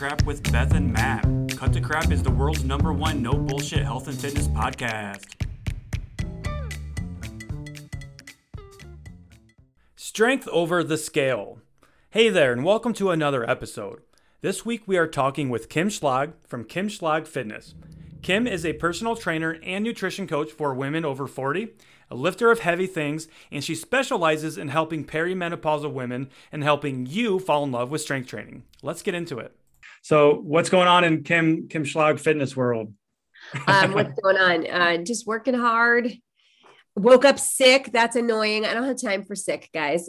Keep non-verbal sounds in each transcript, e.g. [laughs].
Crap with Beth and Matt. Cut to Crap is the world's number one no bullshit health and fitness podcast. Strength over the scale. Hey there, and welcome to another episode. This week we are talking with Kim Schlag from Kim Schlag Fitness. Kim is a personal trainer and nutrition coach for women over 40, a lifter of heavy things, and she specializes in helping perimenopausal women and helping you fall in love with strength training. Let's get into it. So, what's going on in Kim Kim Schlag fitness world? um, what's going on? Uh, just working hard. Woke up sick. That's annoying. I don't have time for sick, guys.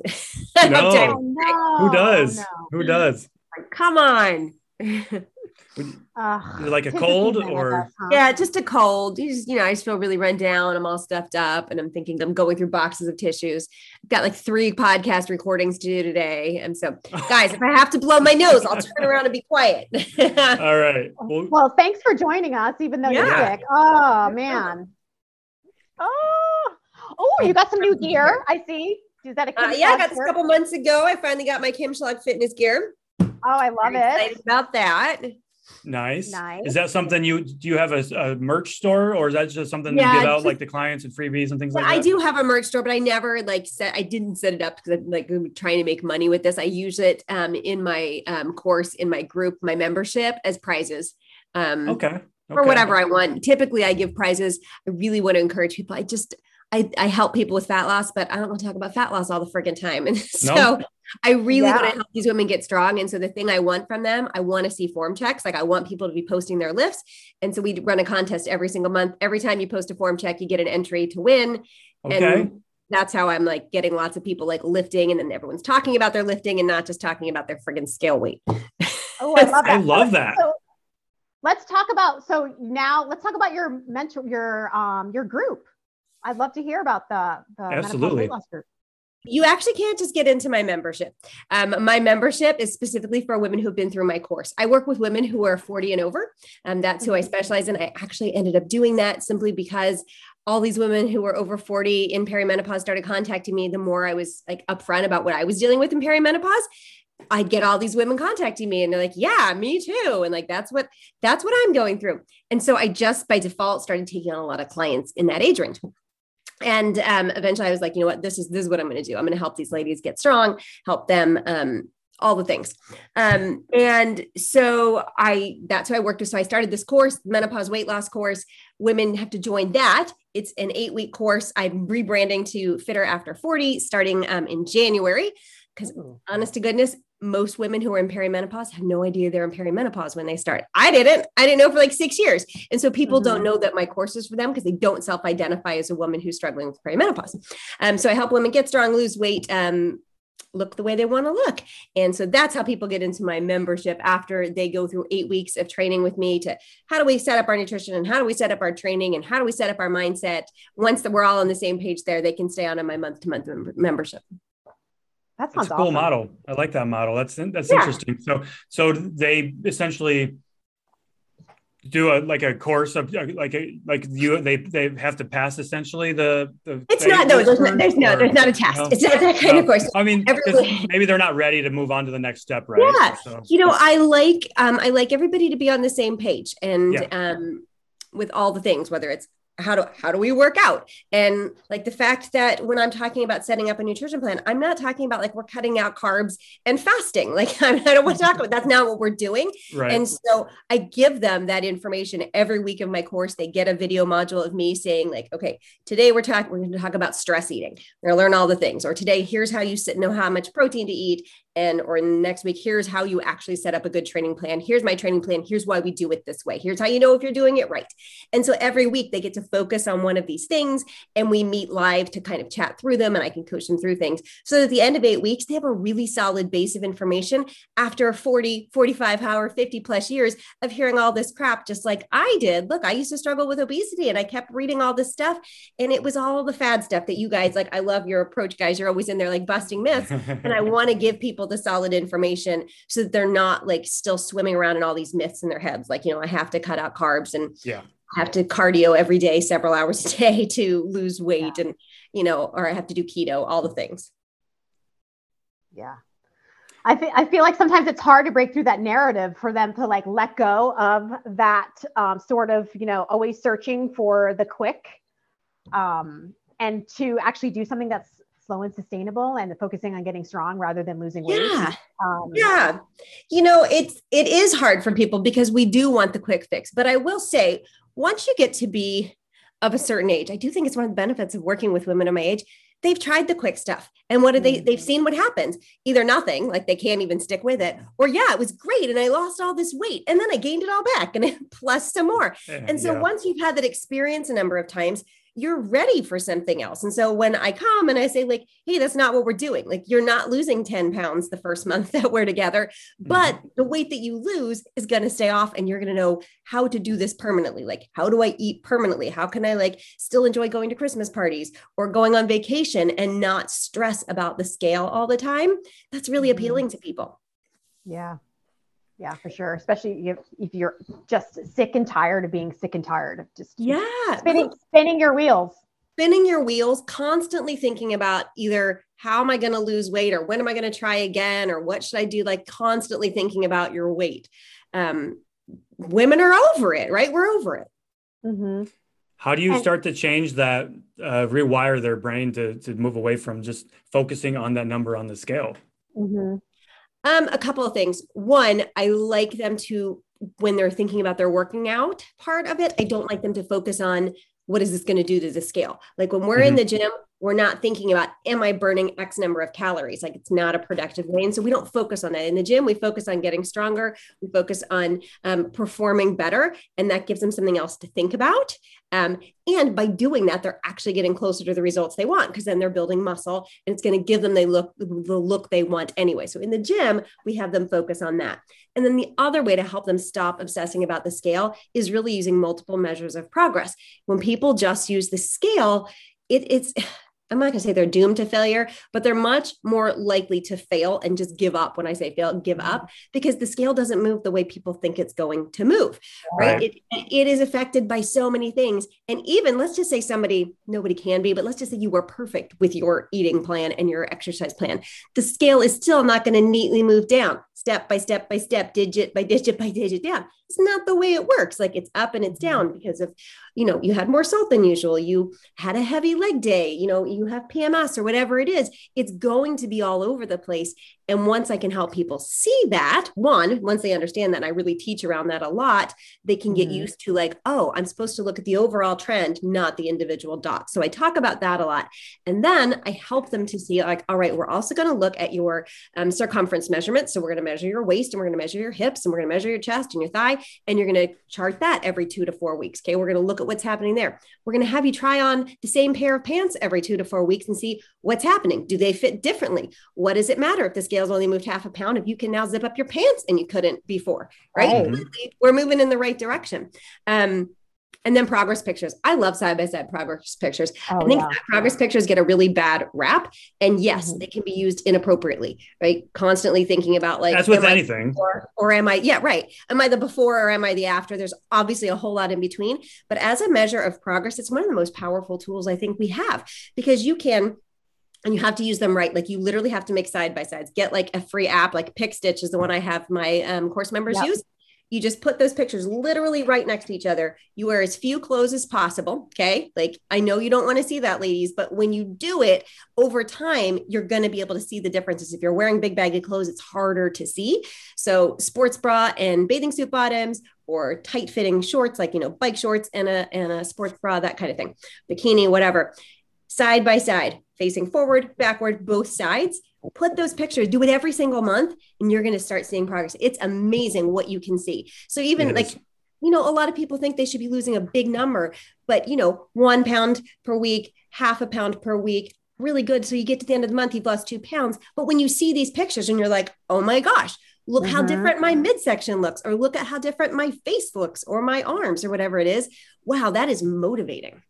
[laughs] no. no. Who does? No. Who does? Come on. [laughs] Uh, like a cold or yeah, just a cold. You just, you know, I just feel really run down. I'm all stuffed up and I'm thinking I'm going through boxes of tissues. I've got like three podcast recordings to do today. And so [laughs] guys, if I have to blow my nose, I'll turn around and be quiet. [laughs] all right. Well, well, thanks for joining us, even though yeah. you're sick. Oh man. Oh, oh, you got some new gear. I see. Is that a uh, yeah? I got this a couple months ago. I finally got my Kim Schlag fitness gear. Oh, I love it. Excited about that. Nice. Nice. Is that something you do you have a, a merch store or is that just something yeah, you give out like the clients and freebies and things like that? I do have a merch store, but I never like set I didn't set it up because I'm like trying to make money with this. I use it um, in my um, course, in my group, my membership as prizes. Um, okay. okay. For whatever I want. Typically I give prizes. I really want to encourage people. I just I, I help people with fat loss, but I don't want to talk about fat loss all the freaking time. [laughs] And so nope. I really yeah. want to help these women get strong. And so the thing I want from them, I want to see form checks. Like I want people to be posting their lifts. And so we run a contest every single month. Every time you post a form check, you get an entry to win. Okay. And that's how I'm like getting lots of people like lifting and then everyone's talking about their lifting and not just talking about their friggin' scale weight. Oh, I love [laughs] that. I love that. So let's talk about so now let's talk about your mentor your um your group. I'd love to hear about the, the absolutely you actually can't just get into my membership. Um, my membership is specifically for women who've been through my course. I work with women who are 40 and over. Um, that's who I mm-hmm. specialize in. I actually ended up doing that simply because all these women who were over 40 in perimenopause started contacting me. The more I was like upfront about what I was dealing with in perimenopause, I'd get all these women contacting me and they're like, yeah, me too. And like, that's what, that's what I'm going through. And so I just by default started taking on a lot of clients in that age range and um, eventually I was like, you know what, this is this is what I'm going to do. I'm going to help these ladies get strong, help them um, all the things. Um, and so I that's who I worked with. So I started this course, menopause weight loss course. Women have to join that. It's an eight week course. I'm rebranding to Fitter After 40 starting um, in January. Because honest to goodness, most women who are in perimenopause have no idea they're in perimenopause when they start. I didn't. I didn't know for like six years. And so people mm-hmm. don't know that my course is for them because they don't self identify as a woman who's struggling with perimenopause. Um, so I help women get strong, lose weight, um, look the way they want to look. And so that's how people get into my membership after they go through eight weeks of training with me to how do we set up our nutrition and how do we set up our training and how do we set up our mindset. Once that we're all on the same page there, they can stay on in my month to month membership. That sounds a cool awesome. model. I like that model. That's that's yeah. interesting. So so they essentially do a like a course of like a like you they they have to pass essentially the, the it's not no there's, no there's no there's not a test it's not that kind no. of course i mean maybe they're not ready to move on to the next step right yeah so, you know i like um i like everybody to be on the same page and yeah. um with all the things whether it's how do how do we work out? And like the fact that when i'm talking about setting up a nutrition plan i'm not talking about like we're cutting out carbs and fasting. [laughs] Like i don't want to talk about that's not what we're doing. Right. and so i give them that information every week of my course. They get a video module of me saying like okay today we're talking we're going to talk about stress eating. We're going to learn all the things. Or today here's how you sit know how much protein to eat and or next week here's how you actually set up a good training plan. Here's my training plan. Here's why we do it this way. Here's how you know if you're doing it right. And so every week they get to focus on one of these things and we meet live to kind of chat through them and i can coach them through things. So that at the end of eight weeks they have a really solid base of information after 40 45 hour 50 plus years of hearing all this crap just like i did. Look i used to struggle with obesity and i kept reading all this stuff and it was all the fad stuff that you guys like i love your approach guys. You're always in there like busting myths and i [laughs] want to give people people the solid information so that they're not like still swimming around in all these myths in their heads. Like, you know, I have to cut out carbs and yeah. have to cardio every day, several hours a day [laughs] to lose weight yeah. and, you know, or I have to do keto, all the things. Yeah. I think I feel like sometimes it's hard to break through that narrative for them to like let go of that um, sort of you know always searching for the quick, um, and to actually do something that's slow and sustainable and focusing on getting strong rather than losing weight. Yeah. Um, yeah. You know, it's it is hard for people because we do want the quick fix. But I will say, once you get to be of a certain age, I do think it's one of the benefits of working with women of my age they've tried the quick stuff and what did they they've mm. seen what happens either nothing like they can't even stick with it or yeah it was great and i lost all this weight and then i gained it all back and [laughs] plus some more and so yeah. once you've had that experience a number of times you're ready for something else. And so when I come and I say, like, hey, that's not what we're doing, like, you're not losing 10 pounds the first [laughs] month that we're together, but mm-hmm. the weight that you lose is going to stay off and you're going to know how to do this permanently. Like, how do I eat permanently? How can I, like, still enjoy going to Christmas parties or going on vacation and not stress about the scale all the time? That's really mm-hmm. appealing to people. Yeah yeah for sure especially if, if you're just sick and tired of being sick and tired of just yeah. spinning spinning your wheels. Spinning your wheels constantly thinking about either how am i going to lose weight or when am i going to try again or what should i do like constantly thinking about your weight. Um, women are over it right? We're over it. Mm-hmm. how do you start to change that uh, rewire their brain to, to move away from just focusing on that number on the scale? Mm-hmm. Um, a couple of things. One, I like them to when they're thinking about their working out part of it, I don't like them to focus on what is this going to do to the scale. Like when we're mm-hmm. in the gym, we're not thinking about am i burning x number of calories? Like it's not a productive way. And so we don't focus on that. In the gym we focus on getting stronger. We focus on um, performing better. And that gives them something else to think about. Um, and by doing that they're actually getting closer to the results they want because then they're building muscle and it's going to give them they look the look they want anyway. So in the gym we have them focus on that. And then the other way to help them stop obsessing about the scale is really using multiple measures of progress. When people just use the scale it, it's I'm not going to say they're doomed to failure, but they're much more likely to fail and just give up. When I say fail, give mm-hmm. up because the scale doesn't move the way people think it's going to move, right? right? It, it is affected by so many things. And even let's just say somebody, nobody can be, but let's just say you were perfect with your eating plan and your exercise plan. The scale is still not going to neatly move down step by step by step, digit by digit by digit down. It's not the way it works. Like it's up and it's mm-hmm. down because of, you know, you had more salt than usual. You had a heavy leg day, you know, you have PMS or whatever it is. It's going to be all over the place. And once I can help people see that, one, once they understand that, and I really teach around that a lot, they can get mm-hmm. used to like, oh, I'm supposed to look at the overall trend, not the individual dots. So I talk about that a lot. And then I help them to see, like, all right, we're also going to look at your um, circumference measurements. So we're going to measure your waist and we're going to measure your hips and we're going to measure your chest and your thigh. And you're going to chart that every two to four weeks. Okay. We're going to look at what's happening there. We're going to have you try on the same pair of pants every two to four weeks and see what's happening. Do they fit differently? What does it matter if the scales only moved half a pound? If you can now zip up your pants and you couldn't before, right? We're moving in the right direction. Um, and then progress pictures. I love side by side progress pictures. Oh, I think yeah. progress pictures get a really bad rap. And yes, mm-hmm. they can be used inappropriately, right? Constantly thinking about like, that's with anything. Before, or am I, yeah, right. Am I the before or am I the after? There's obviously a whole lot in between. But as a measure of progress, it's one of the most powerful tools I think we have because you can and you have to use them right. Like you literally have to make side by sides. Get like a free app, like PicStitch is the one I have my um, course members yep. use. You just put those pictures literally right next to each other. You wear as few clothes as possible. Okay. Like I know you don't want to see that, ladies, but when you do it over time, you're going to be able to see the differences. If you're wearing big baggy clothes, it's harder to see. So, sports bra and bathing suit bottoms, or tight fitting shorts, like, you know, bike shorts and a, and a sports bra, that kind of thing, bikini, whatever side by side, facing forward, backward, both sides. Put those pictures, do it every single month, and you're going to start seeing progress. It's amazing what you can see. So, even like, you know, a lot of people think they should be losing a big number, but, you know, one pound per week, half a pound per week, really good. So, you get to the end of the month, you've lost two pounds. But when you see these pictures and you're like, oh my gosh, look how mm-hmm. different my midsection looks, or look at how different my face looks, or my arms, or whatever it is. Wow, that is motivating.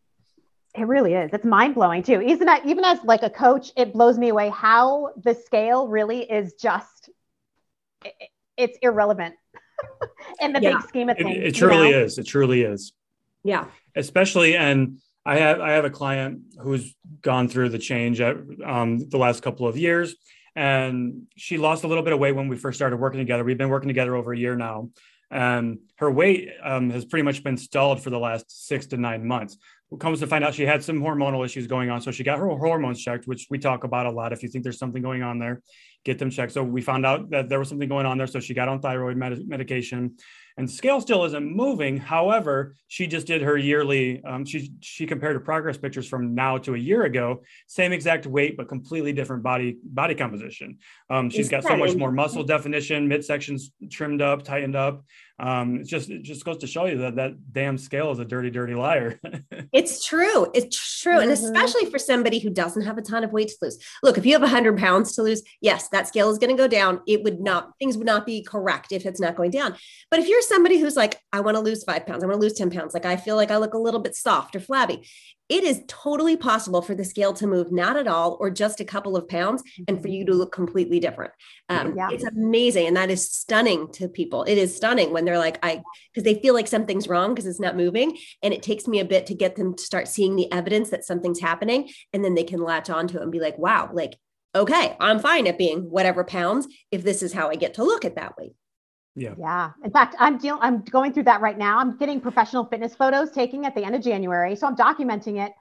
It really is. It's mind blowing too. Even that, even as like a coach, it blows me away how the scale really is just it, it's irrelevant [laughs] in the yeah. big scheme of things. It, it truly know? is. It truly is. Yeah. Especially and I have I have a client who's gone through the change at, um, the last couple of years, and she lost a little bit of weight when we first started working together. We've been working together over a year now. And her weight um, has pretty much been stalled for the last six to nine months. Comes to find out she had some hormonal issues going on. So she got her hormones checked, which we talk about a lot. If you think there's something going on there, get them checked. So we found out that there was something going on there. So she got on thyroid med- medication and scale still isn't moving. However, she just did her yearly. Um, she she compared her progress pictures from now to a year ago. Same exact weight, but completely different body body composition. Um, she's got so much more muscle definition, midsections trimmed up, tightened up. Um, it just it just goes to show you that that damn scale is a dirty, dirty liar. [laughs] it's true. It's true, mm-hmm. and especially for somebody who doesn't have a ton of weight to lose. Look, if you have hundred pounds to lose, yes, that scale is going to go down. It would not things would not be correct if it's not going down. But if you're somebody who's like, I want to lose five pounds, I want to lose ten pounds, like I feel like I look a little bit soft or flabby, it is totally possible for the scale to move not at all or just a couple of pounds and for you to look completely different. Um, yeah. It's amazing. And that is stunning to people. It is stunning when they're like, I, because they feel like something's wrong because it's not moving. And it takes me a bit to get them to start seeing the evidence that something's happening. And then they can latch onto it and be like, wow, like, okay, I'm fine at being whatever pounds if this is how I get to look at that weight. Yeah. Yeah. In fact, I'm dealing, I'm going through that right now. I'm getting professional fitness photos taken at the end of January. So I'm documenting it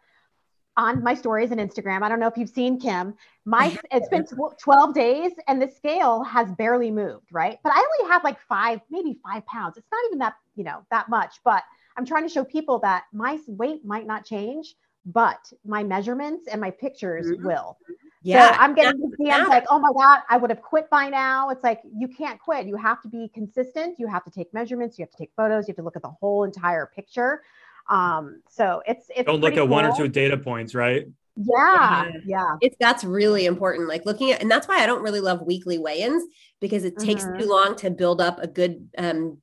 on my stories and Instagram. I don't know if you've seen Kim. My [laughs] it's been 12 days and the scale has barely moved, right? But I only have like five, maybe five pounds. It's not even that, you know, that much. But I'm trying to show people that my weight might not change, but my measurements and my pictures mm-hmm. will. Yeah. So I'm getting these DMs like, oh my God, I would have quit by now. It's like, you can't quit. You have to be consistent. You have to take measurements. You have to take photos. You have to look at the whole entire picture. Um, so it's, it's don't look at cool. one or two data points, right? Yeah. Yeah. It's, that's really important. Like looking at, and that's why I don't really love weekly weigh-ins because it takes mm-hmm. too long to build up a good, um,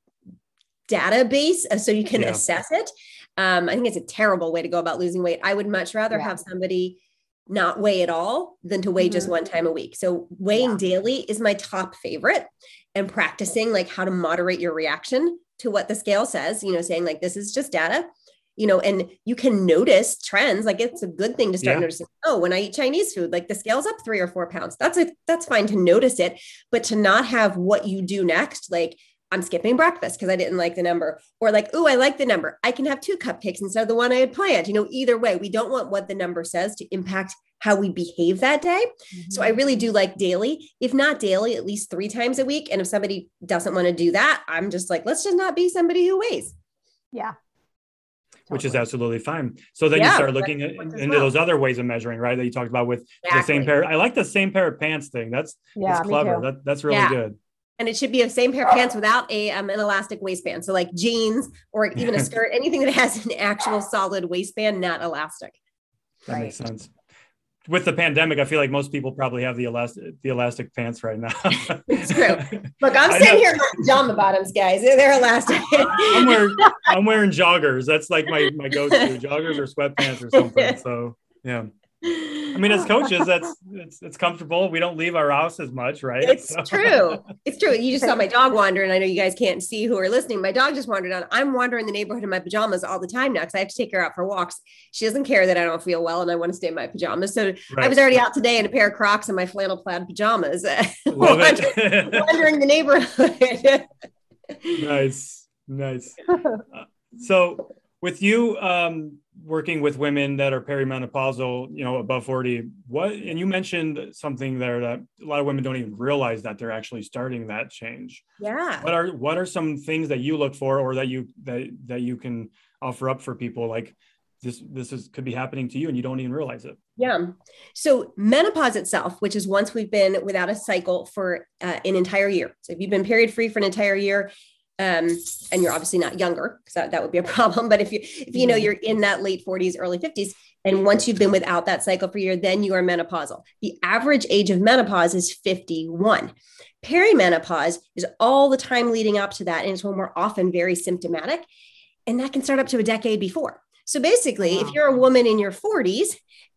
database uh, so you can yeah. assess it. Um, I think it's a terrible way to go about losing weight. I would much rather yeah. have somebody not weigh at all than to weigh mm-hmm. just one time a week. So weighing yeah. daily is my top favorite and practicing like how to moderate your reaction to what the scale says, you know, saying like this is just data, you know, and you can notice trends. Like it's a good thing to start yeah. noticing, oh, when I eat Chinese food, like the scale's up three or four pounds. That's a that's fine to notice it, but to not have what you do next, like I'm skipping breakfast because I didn't like the number, or like, oh, I like the number. I can have two cupcakes instead of the one I had planned. You know, either way, we don't want what the number says to impact how we behave that day. Mm-hmm. So I really do like daily, if not daily, at least three times a week. And if somebody doesn't want to do that, I'm just like, let's just not be somebody who weighs. Yeah. Which is absolutely fine. So then yeah, you start looking at, into well. those other ways of measuring, right? That you talked about with exactly. the same pair. I like the same pair of pants thing. That's yeah, that's clever. That, that's really yeah. good and it should be the same pair of pants without a um, an elastic waistband. So like jeans or even a [laughs] skirt, anything that has an actual solid waistband, not elastic. That right. makes sense. With the pandemic, I feel like most people probably have the elastic the elastic pants right now. [laughs] it's true. [laughs] Look, I'm sitting here in pajama bottoms, guys. They're, they're elastic. I'm wearing I'm wearing joggers. That's like my my go-to joggers or sweatpants or something. So yeah. I mean, as coaches, [laughs] that's it's it's comfortable. We don't leave our house as much, right? It's so. true. It's true. You just saw my dog wander, and I know you guys can't see who are listening. My dog just wandered on. I'm wandering the neighborhood in my pajamas all the time now because I have to take her out for walks. She doesn't care that I don't feel well and I want to stay in my pajamas. So right. I was already out today in a pair of Crocs and my flannel plaid pajamas, [laughs] wandering, wandering the neighborhood. [laughs] nice, nice. Uh, so with you um, working with women that are perimenopausal, you know, above 40, what, and you mentioned something there that a lot of women don't even realize that they're actually starting that change. Yeah. What are, what are some things that you look for or that you, that, that you can offer up for people? Like this, this is, could be happening to you and you don't even realize it. Yeah. So menopause itself, which is once we've been without a cycle for uh, an entire year. So if you've been period free for an entire year, um, and you're obviously not younger because that, that would be a [laughs] problem. But if you if you know you're in that late 40s early 50s and once you've been without that cycle for a year then you are menopausal. The average age of menopause is 51 perimenopause is all the time leading up to that and it's when we're often very symptomatic and that can start up to a decade before So basically, Wow. if you're a woman in your 40s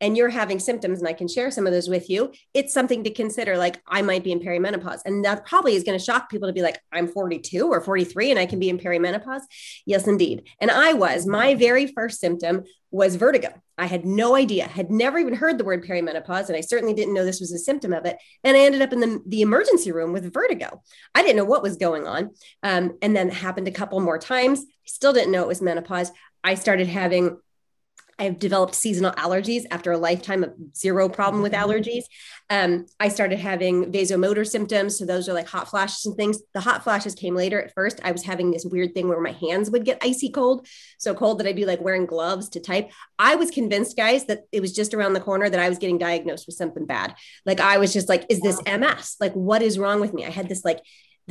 and you're having symptoms, and I can share some of those with you, it's something to consider. Like, I might be in perimenopause. And that probably is going to shock people to be like, I'm 42 or 43 and I can be in perimenopause. Yes, indeed. And I was. My very first symptom was vertigo. I had no idea, had never even heard the word perimenopause, and I certainly didn't know this was a symptom of it. And I ended up in the, the emergency room with vertigo. I didn't know what was going on. Um, and then it happened a couple more times. I still didn't know it was menopause. I started having I've developed seasonal allergies after a lifetime of zero problem with allergies. Um, I started having vasomotor symptoms. So those are like hot flashes and things. The hot flashes came later. At first, I was having this weird thing where my hands would get icy cold. So cold that I'd be like wearing gloves to type. I was convinced, guys, that it was just around the corner that I was getting diagnosed with something bad. Like I was just like, is this MS? Like, what is wrong with me? I had this like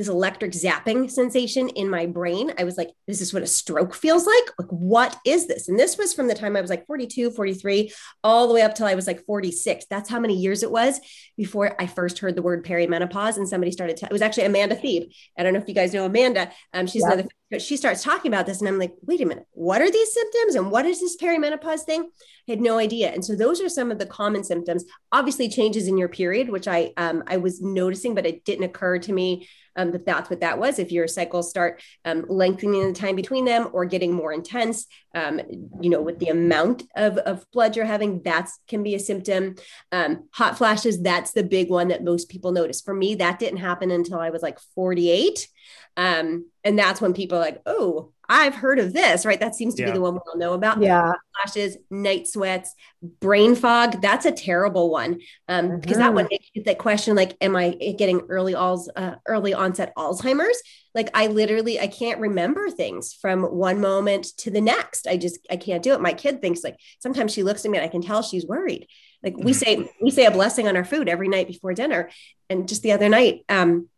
this electric zapping sensation in my brain. I was like, this is what a stroke feels like. Like, what is this? And this was from the time I was like 42, 43, all the way up till I was like 46. That's how many years it was before I first heard the word perimenopause. And somebody started, it was actually Amanda Thebe. I don't know if you guys know Amanda. Um, she's Yeah. another, but she starts talking about this. And I'm like, wait a minute, what are these symptoms? And what is this perimenopause thing? I had no idea. And so those are some of the common symptoms. Obviously, changes in your period, which I um, I was noticing, but it didn't occur to me um, that that's what that was. If your cycles start um, lengthening the time between them or getting more intense, um, you know, with the amount of, of blood you're having, that can be a symptom. Um, hot flashes, that's the big one that most people notice. For me, that didn't happen until I was like 48. Um, and that's when people are like, oh, I've heard of this, right? That seems to Yeah. be the one we all know about Yeah. flashes, night sweats, brain fog. That's a terrible one um, because that one makes you that question like, am I getting early alz, uh, early onset Alzheimer's? Like I literally I can't remember things from one moment to the next. I just I can't do it. My kid thinks like sometimes she looks at me and I can tell she's worried. Like we say we say a blessing on our food every night before dinner, and just the other night, um,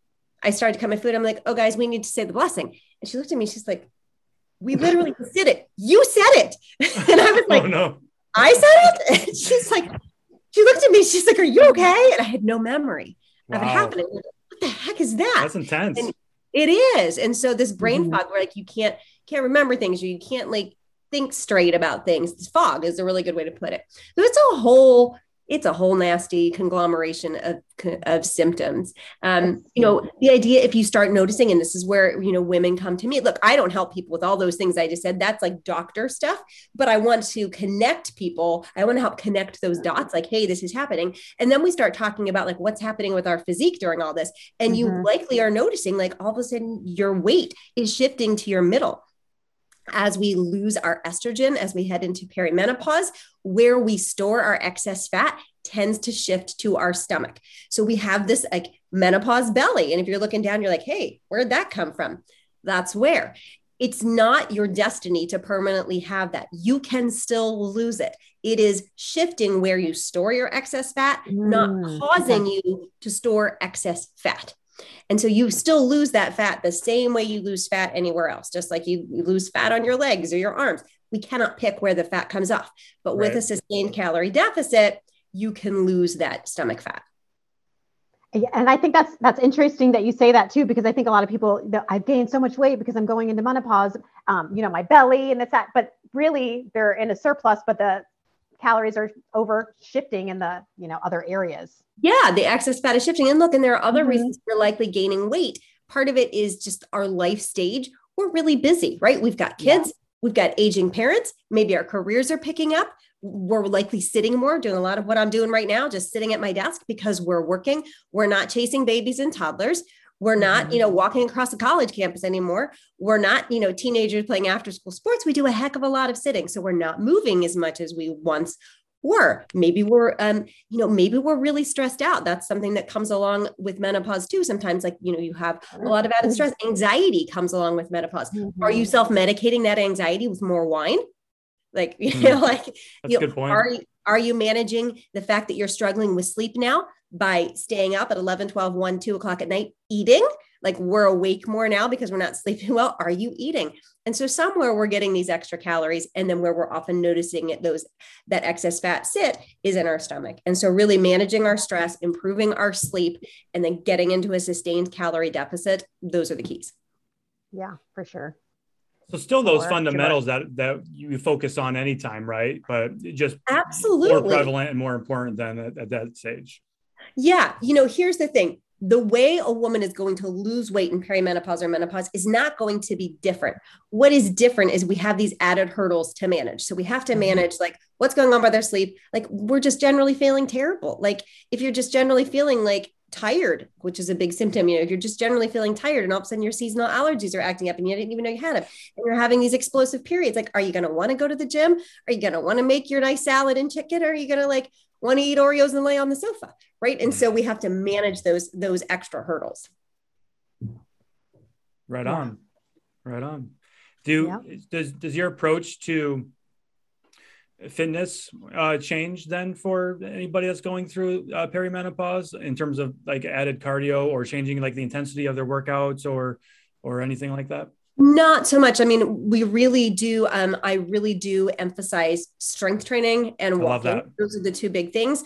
I started to cut my food. I'm like, oh guys, we need to say the blessing, and she looked at me. She's like, we literally did it. You said it, [laughs] and I was like, oh no. I said it. [laughs] And she's like, she looked at me. She's like, Are you okay? And I had no memory of it Wow. happening. What the heck is that? That's intense. And- It is. And so this brain Mhm. fog where like you can't can't remember things or you can't like think straight about things. This fog is a really good way to put it. So it's a whole it's a whole nasty conglomeration of, of symptoms. Um, you know, the idea if you start noticing, and this is where you know women come to me. Look, I don't help people with all those things I just said. That's like doctor stuff, but I want to connect people. I want to help connect those dots. Like, hey, this is happening, and then we start talking about like what's happening with our physique during all this, and you Mhm. likely are noticing like all of a sudden your weight is shifting to your middle as we lose our estrogen as we head into perimenopause where we store our excess fat tends to shift to our stomach. So we have this like menopause belly. And if you're looking down you're like hey where'd that come from? That's where. It's not your destiny to permanently have that. You can still lose it. It is shifting where you store your excess fat not Mm, causing you to store excess fat and so you still lose that fat the same way you lose fat anywhere else, just like you, you lose fat on your legs or your arms. We cannot pick where the fat comes off. But with Right. a sustained calorie deficit, you can lose that stomach fat. Yeah, and I think that's that's interesting that you say that too, because I think a lot of people, that I've gained so much weight because I'm going into menopause. Um, you know, my belly and it's that, but really they're in a surplus, but the calories are over shifting in the you know other areas. Yeah, the excess fat is shifting. And look, and there are other Mhm. reasons we're likely gaining weight. Part of it is just our life stage. We're really busy, right? We've got Yeah. kids, we've got aging parents, maybe our careers are picking up. We're likely sitting more, doing a lot of what I'm doing right now, just sitting at my desk because we're working. We're not chasing babies and toddlers. We're not, you know, walking across the college campus anymore. We're not, you know, teenagers playing after school sports. We do a heck of a lot of sitting. So we're not moving as much as we once were. Maybe we're, um, you know, maybe we're really stressed out. That's something that comes along with menopause too. Sometimes, like, you know, you have a lot of added stress. Anxiety comes along with menopause. Are you self-medicating that anxiety with more wine? Like, [laughs] you Hmm. know, like That's you know, good point. Are you, are you managing the fact that you're struggling with sleep now by staying up at 11, 12, 1, 2 o'clock at night, eating? Like we're awake more now because we're not [laughs] sleeping well. Are you eating? And so somewhere we're getting these extra calories. And then where we're often noticing it, those that excess fat sit is in our stomach. And so really managing our stress, improving our sleep, and then getting into a sustained calorie deficit, those are the keys. Yeah, for sure. So still those Or- fundamentals that that you focus on anytime, right? But just absolutely more prevalent and more important than at, at that stage. Yeah. You know, here's the thing the way a woman is going to lose weight in perimenopause or menopause is not going to be different. What is different is we have these added hurdles to manage. So we have to Mhm. manage like what's going on with our sleep. Like we're just generally feeling terrible. Like if you're just generally feeling like tired, which is a big symptom, you know, if you're just generally feeling tired and all of a sudden your seasonal allergies are acting up and you didn't even know you had them, and you're having these explosive periods, like, are you going to want to go to the gym? Are you going to want to make your nice salad and chicken? Or are you going to like want to eat Oreos and lay on the sofa? Right. And so we have to manage those, those extra hurdles. Right on. Right on. Do does does your approach to fitness uh, change then for anybody that's going through uh, perimenopause in terms of like added cardio or changing like the intensity of their workouts or or anything like that? Not so much. I mean, we really do. Um, I really do emphasize strength training and walking. Those are the two big things.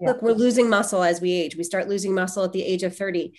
Yeah. Look, we're losing muscle as we age. We start losing muscle at the age of 30.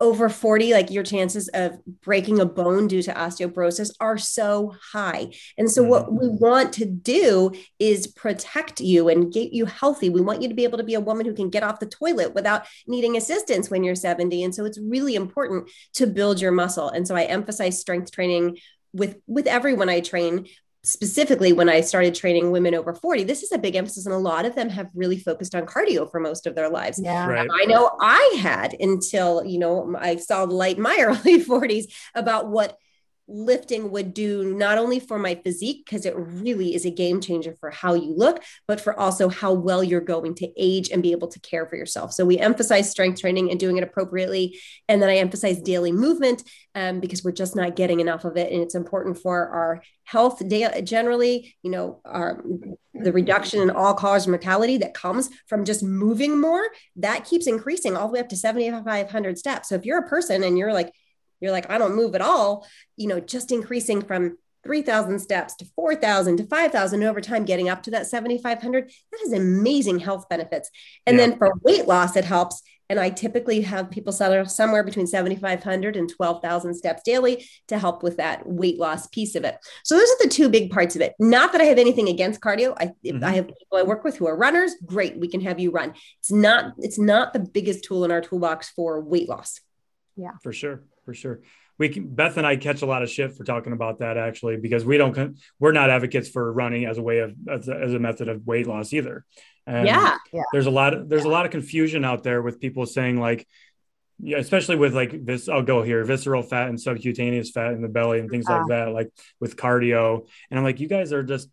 Over 40, like your chances of breaking a bone due to osteoporosis are so high. And so, what mm-hmm. we want to do is protect you and get you healthy. We want you to be able to be a woman who can get off the toilet without needing assistance when you're 70. And so, it's really important to build your muscle. And so, I emphasize strength training with with everyone I train specifically when I started training women over 40, this is a big emphasis, and a lot of them have really focused on cardio for most of their lives. Yeah. Right. I know I had until, you know, I saw light [laughs] in my early 40s about what lifting would do not only for my physique because it really is a game changer for how you look but for also how well you're going to age and be able to care for yourself. So we emphasize strength training and doing it appropriately and then i emphasize daily movement um, because we're just not getting enough of it and it's important for our health da- generally you know our the reduction in all cause mortality that comes from just moving more that keeps increasing all the way up to 7500 steps. So if you're a person and you're like you're like, I don't move at all, you know, just increasing from 3,000 steps to 4,000 to 5,000 over time, getting up to that 7,500, that has amazing health benefits. And Yeah. then for weight loss, it helps. And I typically have people settle somewhere between 7,500 and 12,000 steps daily to help with that weight loss piece of it. So those are the two big parts of it. Not that I have anything against cardio. I, if Mhm. I have people I work with who are runners. Great, we can have you run. It's not. It's not the biggest tool in our toolbox for weight loss. Yeah, for sure for sure. We can, beth and i catch a lot of shit for talking about that actually because we don't we're not advocates for running as a way of as a, as a method of weight loss either. And yeah. there's a lot of there's a lot of confusion out there with people saying like yeah, especially with like this i'll go here visceral fat and subcutaneous fat in the belly and things like that like with cardio. And i'm like you guys are just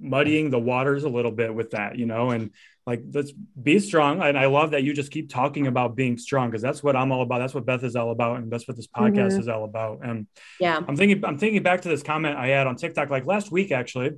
muddying the waters a little bit with that you know? And like let's be strong and i love that you just keep talking about being strong because that's what i'm all about that's what beth is all about and that's what this podcast Mhm. is all about and Yeah. i'm thinking i'm thinking back to this comment i had on tiktok like last week actually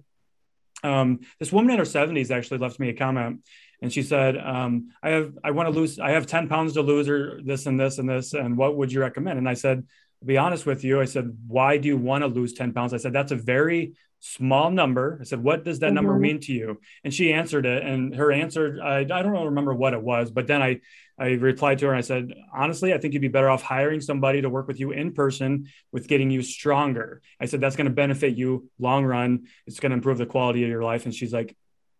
um, this woman in her 70s actually left me a comment and she said um, i have i want to lose i have 10 pounds to lose or this and this and this and what would you recommend and i said to be honest with you i said why do you want to lose 10 pounds i said that's a very small number. I said what does that number Mhm. mean to you? And she answered it and her answer I, I don't remember what it was but then i i replied to her and i said honestly i think you'd be better off hiring somebody to work with you in person with getting you stronger. I said that's going to benefit you long run. It's going to improve the quality of your life. And she's like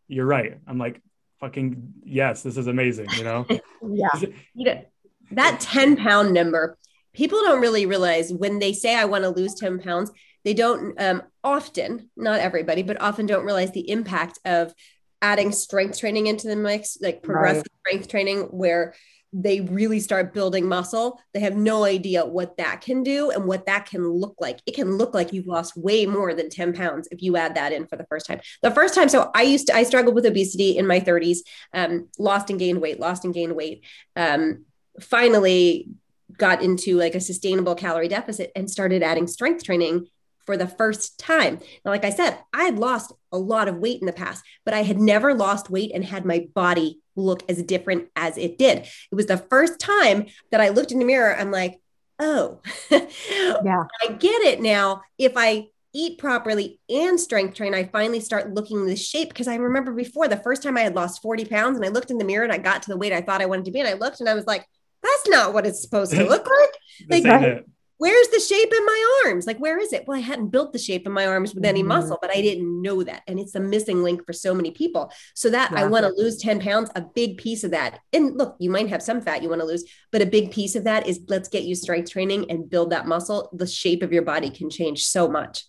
you're right. I'm like fucking yes this is amazing you know? [laughs] Yeah. You know, that 10 pound number, people don't really realize when they say, I want to lose 10 pounds, they don't um, often, not everybody, but often don't realize the impact of adding strength training into the mix, like progressive strength training, where they really start building muscle. They have no idea what that can do and what that can look like. It can look like you've lost way more than 10 pounds if you add that in for the first time. The first time, so I used to, I struggled with obesity in my 30s, um, lost and gained weight, lost and gained weight. Um, finally got into like a sustainable calorie deficit and started adding strength training for the first time. Now, like I said, I had lost a lot of weight in the past, but I had never lost weight and had my body look as different as it did. It was the first time that I looked in the mirror. I'm like, oh, [laughs] Yeah. I get it now. If I eat properly and strength train, I finally start looking this shape because I remember before the first time I had lost 40 pounds and I looked in the mirror and I got to the weight I thought I wanted to be. And I looked and I was like, that's not what it's supposed to [laughs] look like. This Like, it. Where's the shape in my arms? Like, where is it? Well, I hadn't built the shape in my arms with any mm-hmm. muscle, but I didn't know that. And it's a missing link for so many people. So that yeah. I want to lose 10 pounds, a big piece of that. And look, you might have some fat you want to lose, but a big piece of that is let's get you strength training and build that muscle. The shape of your body can change so much.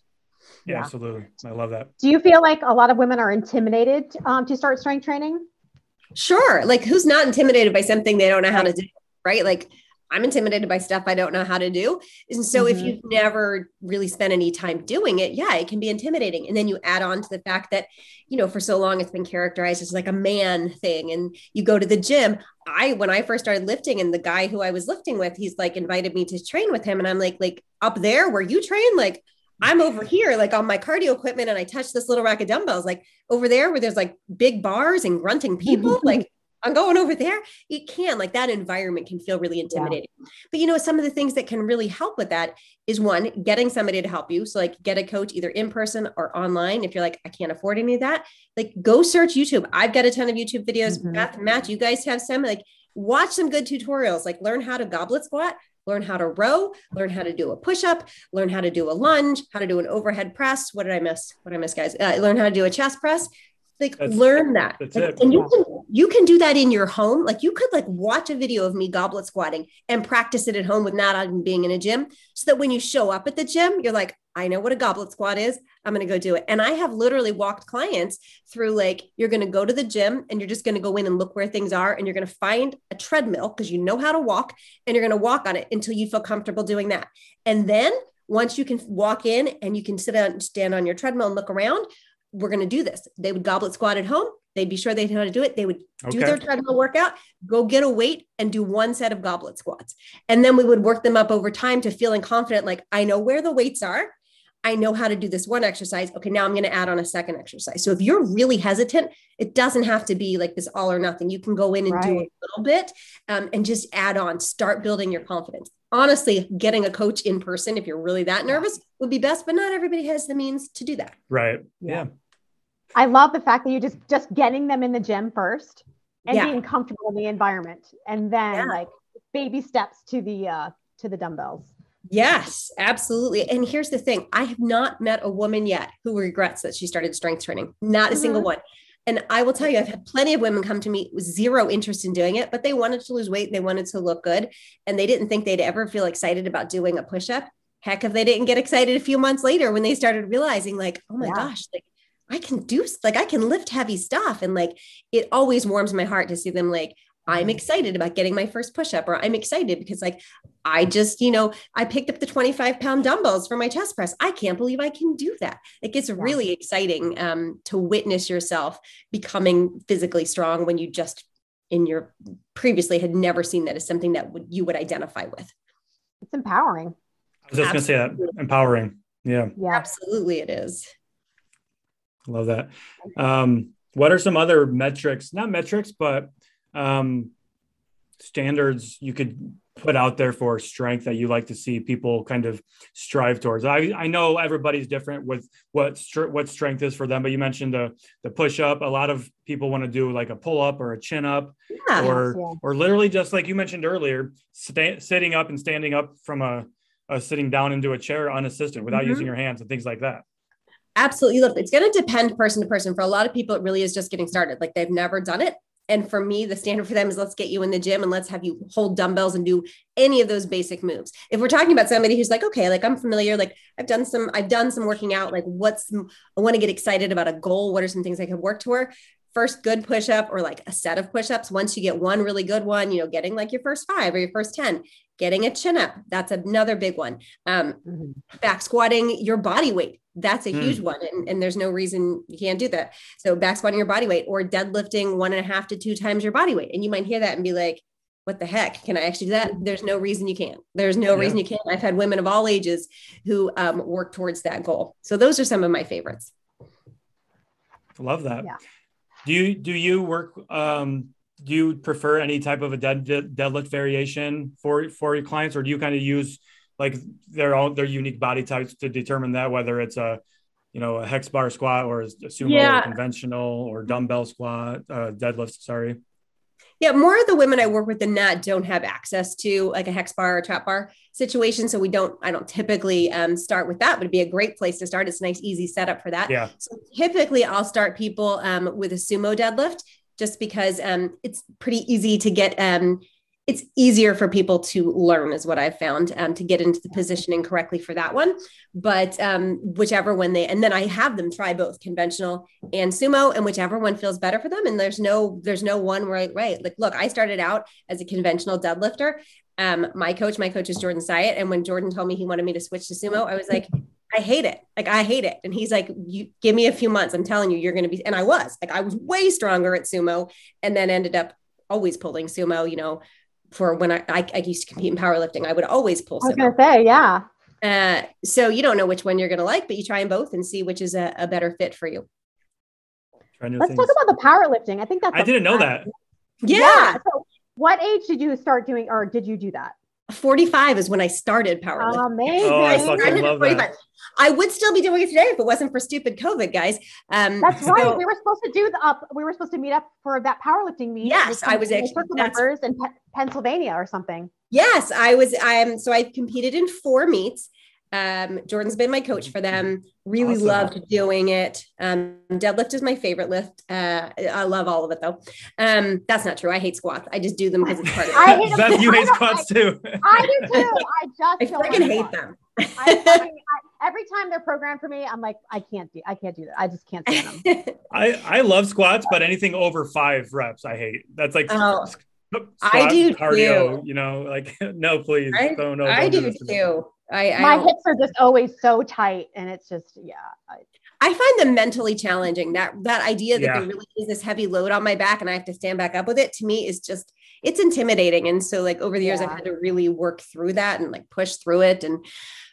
Yeah, yeah. absolutely. I love that. Do you feel like a lot of women are intimidated um, to start strength training? Sure. Like who's not intimidated by something they don't know how to do, right? Like I'm intimidated by stuff I don't know how to do. And so mm-hmm. if you've never really spent any time doing it, yeah, it can be intimidating. And then you add on to the fact that, you know, for so long it's been characterized as like a man thing. And you go to the gym. I when I first started lifting and the guy who I was lifting with, he's like invited me to train with him. And I'm like, like up there where you train, like I'm over here, like on my cardio equipment, and I touch this little rack of dumbbells, like over there where there's like big bars and grunting people. [laughs] like I'm going over there. It can, like that environment can feel really intimidating. Yeah. But you know, some of the things that can really help with that is one, getting somebody to help you. So, like, get a coach either in person or online. If you're like, I can't afford any of that, like, go search YouTube. I've got a ton of YouTube videos. Mm-hmm. Matt, Matt, you guys have some. Like, watch some good tutorials. Like, learn how to goblet squat, learn how to row, learn how to do a push up, learn how to do a lunge, how to do an overhead press. What did I miss? What did I miss, guys? Uh, learn how to do a chest press like that's, learn that. like, and you can you can do that in your home. Like you could like watch a video of me goblet squatting and practice it at home with not even being in a gym so that when you show up at the gym you're like i know what a goblet squat is. I'm going to go do it. And i have literally walked clients through like you're going to go to the gym and you're just going to go in and look where things are and you're going to find a treadmill because you know how to walk and you're going to walk on it until you feel comfortable doing that. And then once you can walk in and you can sit down and stand on your treadmill and look around we're going to do this. They would goblet squat at home. They'd be sure they know how to do it. They would okay. do their treadmill workout, go get a weight and do one set of goblet squats. And then we would work them up over time to feeling confident, like, I know where the weights are. I know how to do this one exercise. Okay, now I'm going to add on a second exercise. So if you're really hesitant, it doesn't have to be like this all or nothing. You can go in and right. do a little bit um, and just add on, start building your confidence. Honestly, getting a coach in person, if you're really that nervous, would be best, but not everybody has the means to do that. Right. Yeah. yeah. I love the fact that you just just getting them in the gym first and yeah. being comfortable in the environment and then yeah. like baby steps to the uh to the dumbbells. Yes, absolutely. And here's the thing I have not met a woman yet who regrets that she started strength training, not a mm-hmm. single one. And I will tell you, I've had plenty of women come to me with zero interest in doing it, but they wanted to lose weight, they wanted to look good, and they didn't think they'd ever feel excited about doing a push up. Heck, if they didn't get excited a few months later when they started realizing, like, oh my yeah. gosh, like I can do like I can lift heavy stuff. And like it always warms my heart to see them like, I'm mm-hmm. excited about getting my first push up, or I'm excited because, like, I just, you know, I picked up the 25 pound dumbbells for my chest press. I can't believe I can do that. It gets really exciting um, to witness yourself becoming physically strong when you just in your previously had never seen that as something that would you would identify with. It's empowering. I was just going to say that empowering. Yeah. Yeah. Absolutely, it is. Love that. Um, what are some other metrics, not metrics, but um, standards you could put out there for strength that you like to see people kind of strive towards? I, I know everybody's different with what what strength is for them, but you mentioned the the push up. A lot of people want to do like a pull up or a chin up, yeah, or yeah. or literally just like you mentioned earlier, sta- sitting up and standing up from a, a sitting down into a chair unassisted without mm-hmm. using your hands and things like that absolutely look it's going to depend person to person for a lot of people it really is just getting started like they've never done it and for me the standard for them is let's get you in the gym and let's have you hold dumbbells and do any of those basic moves. If we're talking about somebody who's like okay like i'm familiar like i've done some i've done some working out like what's i want to get excited about a goal. What are some things i could work toward? First good push up or like a set of push ups once you get one really good one you know getting like your first five or your first 10 getting a chin up that's another big one. Um, mm-hmm. back squatting your body weight that's a mm. huge one and, and, there's no reason you can't do that. So back squatting your body weight or deadlifting one and a half to two times your body weight and you might hear that and be like what the heck? Can i actually do that? There's no reason you can't. There's no yeah. reason you can't. I've had women of all ages who um, work towards that goal. So those are some of my favorites. I love that. Yeah. do you do you work um, do you prefer any type of a dead, deadlift variation for for your clients or do you kind of use like their own their unique body types to determine that whether it's a you know a hex bar squat or a sumo yeah. or conventional or dumbbell squat uh, deadlift sorry Yeah, more of the women I work with than not don't have access to like a hex bar or trap bar situation. So we don't, I don't typically um, start with that, but it'd be a great place to start. It's a nice, easy setup for that. Yeah. So typically I'll start people um, with a sumo deadlift just because um, it's pretty easy to get um, it's easier for people to learn is what i've found um, to get into the positioning correctly for that one. But um, whichever one they and then i have them try both conventional and sumo and whichever one feels better for them. And there's no there's no one right right like look i started out as a conventional deadlifter. Um, my coach my coach is jordan syatt. And when jordan told me he wanted me to switch to sumo i was like I hate it. Like I hate it. And he's like, you give me a few months. I'm telling you, you're going to be. And I was like, I was way stronger at sumo and then ended up always pulling sumo, you know, for when I, I, I used to compete in powerlifting, I would always pull. I was going to say, yeah. Uh, so you don't know which one you're going to like, but you try them both and see which is a, a better fit for you. Let's things. talk about the powerlifting. I think that's. I didn't know that. Yeah. yeah. So, what age did you start doing, or did you do that? 45 is when I started powerlifting. Amazing. Oh, I fucking love that. I would still be doing it today if it wasn't for stupid COVID, guys. Um, That's so, right. We were supposed to do the up. We were supposed to meet up for that powerlifting meet. Yes, I was actually members in P- Pennsylvania or something. Yes, I was. I'm so I competed in four meets. Um, Jordan's been my coach for them. Really awesome. loved doing it. Um, deadlift is my favorite lift. Uh, I love all of it though. Um, that's not true. I hate squats. I just do them because it's part of it. I hate Beth, you hate squats too. [laughs] I do too. I [laughs] just I freaking hate them. I, I, every time they're programmed for me, I'm like, I can't do, I can't do that. I just can't stand them. [laughs] I I love squats, but anything over five reps, I hate. That's like oh, I do cardio. Too. You know, like no, please, I, don't, no, I do too. I, I my hips are just always so tight, and it's just yeah. I, I find them mentally challenging. That that idea that yeah. there really is this heavy load on my back and I have to stand back up with it to me is just it's intimidating. And so like over the years, yeah. I've had to really work through that and like push through it. And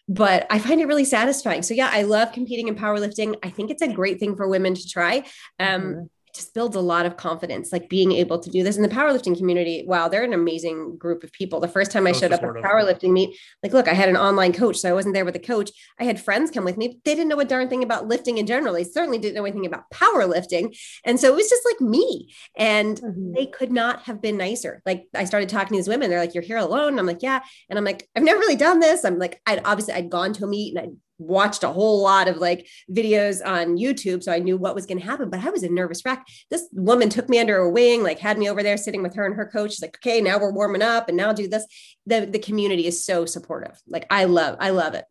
but I find it really satisfying. So yeah, I love competing in powerlifting. I think it's a great thing for women to try. Um, mm-hmm just builds a lot of confidence, like being able to do this in the powerlifting community. Wow, they're an amazing group of people. The first time I showed up at a powerlifting meet, like, look, I had an online coach, so I wasn't there with a coach. I had friends come with me. They didn't know a darn thing about lifting in general. They certainly didn't know anything about powerlifting. And so it was just like me. And mm-hmm. they could not have been nicer. Like I started talking to these women. They're like, You're here alone. I'm like, Yeah. And I'm like, I've never really done this. I'm like, I'd obviously I'd gone to a meet and I'd watched a whole lot of like videos on YouTube. So I knew what was going to happen, but I was a nervous wreck. This woman took me under her wing, like had me over there sitting with her and her coach. She's like, okay, now we're warming up and now do this. The, the community is so supportive. Like I love, I love it.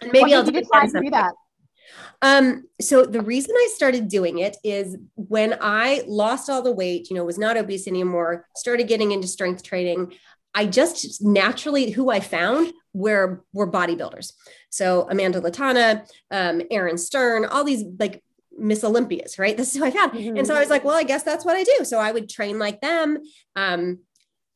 And maybe I'll do that. Um, so the reason I started doing it is when I lost all the weight, you know, was not obese anymore, started getting into strength training. I just naturally who I found were were bodybuilders. So Amanda Latona, um, Erin Stern, all these like Miss Olympias, right? [laughs] This is who I found. Mm-hmm. And so I was like, well, I guess that's what I do. So I would train like them. Um,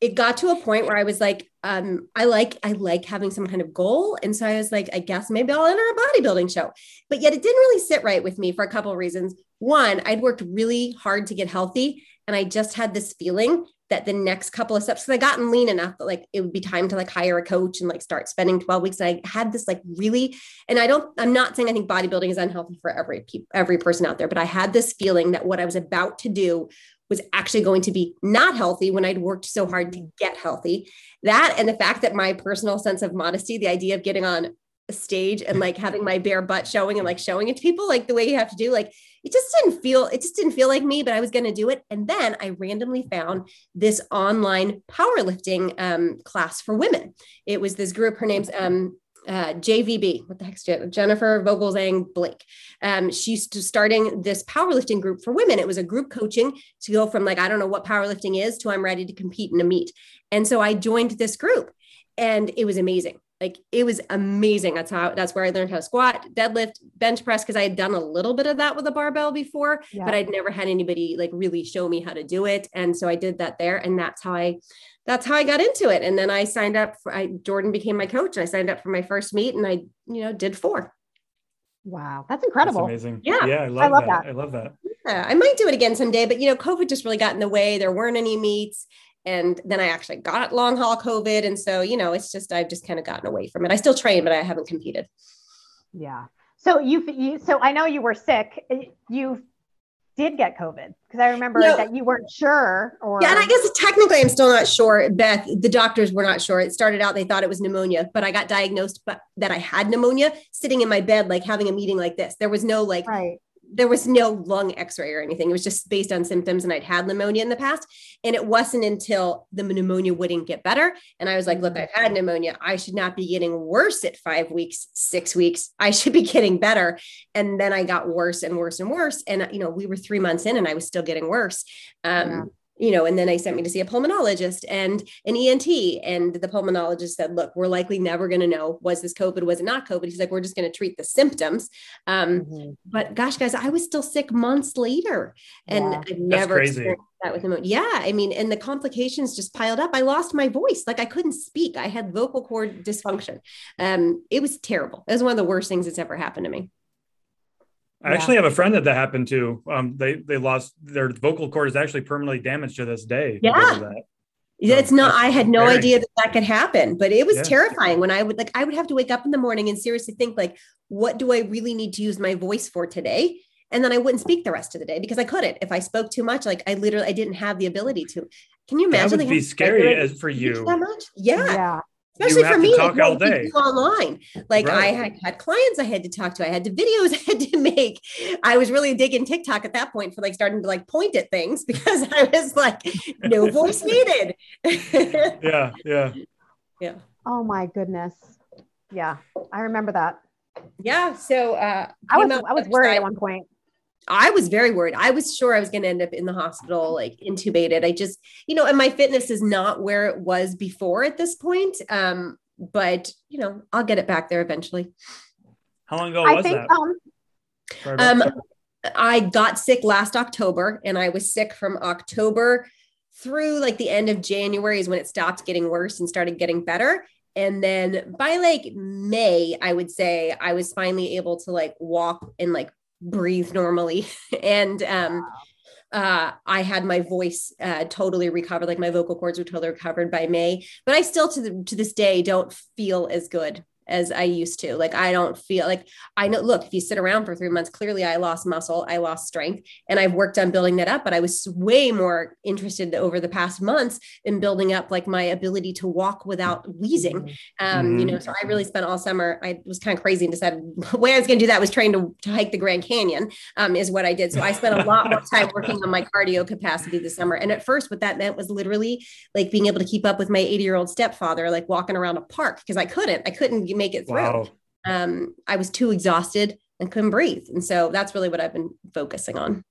it got to a point where I was like, um, I like, I like having some kind of goal. And so I was like, I guess maybe I'll enter a bodybuilding show. But yet it didn't really sit right with me for a couple of reasons. One, I'd worked really hard to get healthy. And I just had this feeling that the next couple of steps because I gotten lean enough that like it would be time to like hire a coach and like start spending 12 weeks. And I had this like really, and I don't, I'm not saying I think bodybuilding is unhealthy for every every person out there, but I had this feeling that what I was about to do was actually going to be not healthy when I'd worked so hard to get healthy. That and the fact that my personal sense of modesty, the idea of getting on stage and like having my bare butt showing and like showing it to people like the way you have to do, like it just didn't feel it just didn't feel like me but i was going to do it and then i randomly found this online powerlifting um, class for women it was this group her name's um, uh, JVB, what the heck's Jennifer Vogelzang Blake. Um, she's starting this powerlifting group for women. It was a group coaching to go from like, I don't know what powerlifting is to I'm ready to compete in a meet. And so I joined this group and it was amazing like it was amazing. That's how that's where I learned how to squat, deadlift, bench press because I had done a little bit of that with a barbell before, yeah. but I'd never had anybody like really show me how to do it. And so I did that there and that's how I that's how I got into it. And then I signed up for I Jordan became my coach and I signed up for my first meet and I, you know, did four. Wow, that's incredible. That's amazing. Yeah. Yeah, I love, I love that. that. I love that. Yeah, I might do it again someday, but you know, COVID just really got in the way. There weren't any meets and then I actually got long haul COVID. And so, you know, it's just, I've just kind of gotten away from it. I still train, but I haven't competed. Yeah. So you, you so I know you were sick. Uh, you did get COVID because I remember No. that you weren't sure. Or Yeah, and I guess technically I'm still not sure. Beth, the doctors were not sure. It started out they thought it was pneumonia, but I got diagnosed but that I had pneumonia sitting in my bed, like having a meeting like this. There was no like right. There was no lung x-ray or anything. It was just based on symptoms and I'd had pneumonia in the past. And it wasn't until the pneumonia wouldn't get better. And I was like, look, I've had pneumonia. I should not be getting worse at five weeks, six weeks. I should be [laughs] getting better. And then I got worse and worse and worse. And you know, we were three months in and I was still getting worse. Um. You know, and then they sent me to see a pulmonologist and an ENT. And the pulmonologist said, look, we're likely never going to know was this COVID, was it not COVID? He's like, we're just going to treat the symptoms. Um, Mhm. but gosh, guys, I was still sick months later, and Yeah. I've never experienced that with pneumonia. Yeah, I mean, and the complications just piled up. I lost my voice, like I couldn't speak. I had vocal cord dysfunction. Um, it was terrible. It was one of the worst things that's ever happened to me. I Yeah. actually have a friend that that happened to. Um, they they lost their vocal cord is actually permanently damaged to this day. Yeah. of that. It's not. I had no very- idea that that could happen, but it was Yeah. terrifying when I would like. I would have to wake up in the morning and seriously think like, what do I really need to use my voice for today? And then I wouldn't speak the rest of the day because I couldn't. If I spoke too much, like I literally, I didn't have the ability to. Can you imagine That would like, be scary as for you. That much? Yeah. Yeah. Especially have for to me, talk like, all day. online. Like I had, had clients I had to talk to, I had to videos [laughs] I had to make. I was really digging TikTok at that point for like starting to like point at things [laughs] because I was like, no voice [laughs] needed. Yeah, yeah. yeah. Oh my goodness. Yeah. I remember that. Yeah. So uh, I was I was the worried at one point. I was very worried. I was sure I was going to end up in the hospital, like intubated. I just, you know, and my fitness is not where it was before at this point. Um, but you know, I'll get it back there eventually. How long ago I was think that? um Sorry Um, that. I got sick last October, and I was sick from October through like the end of January is when it stopped getting worse and started getting better. And then by like May, I would say I was finally able to like walk and like breathe normally. [laughs] and um uh, I had my voice uh, totally recovered, like my vocal cords were totally recovered by May. But I still, to the, to this day, don't feel as good as I used to. Like I don't feel like I know. Look, if you sit around for three months, clearly I lost muscle, I lost strength, and I've worked on building that up. But I was way more interested over the past months in building up like my ability to walk without wheezing. Um, you know, so I really spent all summer. I was kind of crazy and decided the [laughs] way I was going to do that was train to, to hike the Grand Canyon. Um, is what I did. So I spent a lot more time working on my cardio capacity this summer. And at first, what that meant was literally like being able to keep up with my 80 year old stepfather, like walking around a park because I couldn't. I couldn't make it through. Wow. Um, I was too exhausted and couldn't breathe. And so that's really what I've been focusing on.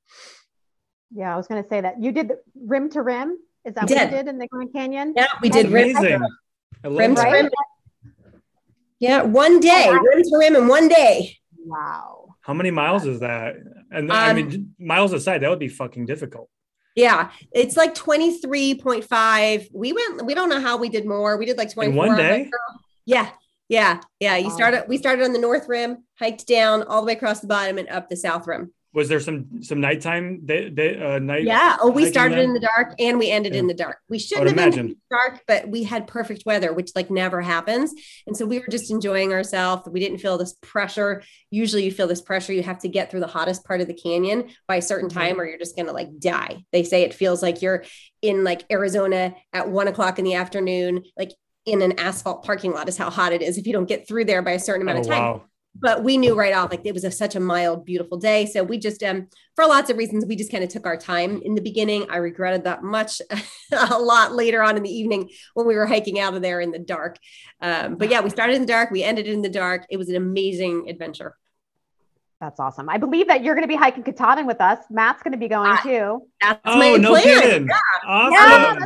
yeah, I was gonna say that. You did the rim to rim. Is that Did. what you did in the Grand Canyon? Yeah, we did rim, Amazing. I rim to rim. Yeah, one day, Oh, I- rim to rim in one day. Wow. How many miles is that? And I Um, mean, miles aside, that would be fucking difficult. Yeah, it's like 23.5. We went, we don't know how we did more. We did like 24. one I'm like, day? Yeah. Yeah. Yeah. You started, we started on the North Rim, hiked down all the way across the bottom and up the South Rim. Was there some some nighttime day, day uh, night? Yeah. Oh, we started then? in the dark and we ended Yeah. in the dark. We shouldn't have been in imagine. the dark, but we had perfect weather, which like never happens. And so we were just enjoying ourselves. We didn't feel this pressure. Usually you feel this pressure. You have to get through the hottest part of the canyon by a certain time or you're just going to like die. They say it feels like you're in like Arizona at one o'clock in the afternoon, like in an asphalt parking lot is how hot it is if you don't get through there by a certain amount Oh, of time. wow. but we knew right off like it was a, such a mild beautiful day. So we just um for lots of reasons we just kind of took our time. In the beginning i regretted that much [laughs] a lot later on in the evening when we were hiking out of there in the dark. Um but yeah we started in the dark. We ended in the dark. It was an amazing adventure That's awesome. I believe that you're going to be hiking Katahdin with us. Matt's going to be going too. that's Oh, my no plan kidding. Awesome. Yeah.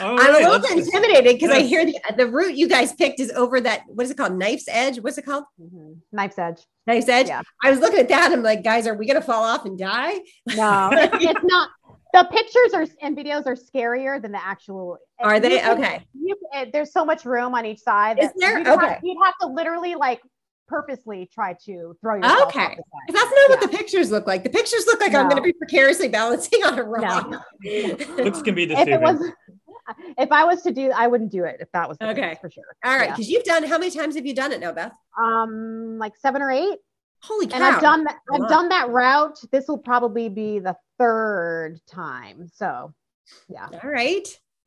All I'm a little let's- intimidated because I hear the, the route you guys picked is over that what is it called knife's edge what's it called Mhm. Knife's Edge. knife's edge Yeah. I was looking at that I'm like guys are we gonna fall off and die No, [laughs] it's, it's not. The pictures are and videos are scarier than the actual. are they you can- okay You, uh, there's so much room on each side. Is that there? You'd have, Okay. you'd have to literally like purposely try to throw yourself. off Okay. the side. That's not what the pictures look like. The pictures look like I'm going to be precariously balancing on a rock. [laughs] Looks can be If deceiving. was, if I was to do, I wouldn't do it. If that was the Okay. case, for sure. All right, Yeah. because you've done how many times have you done it now, Beth? Um, like seven or eight. Holy cow! And I've done that. I've done that route. This will probably be the third time. So, yeah. All right.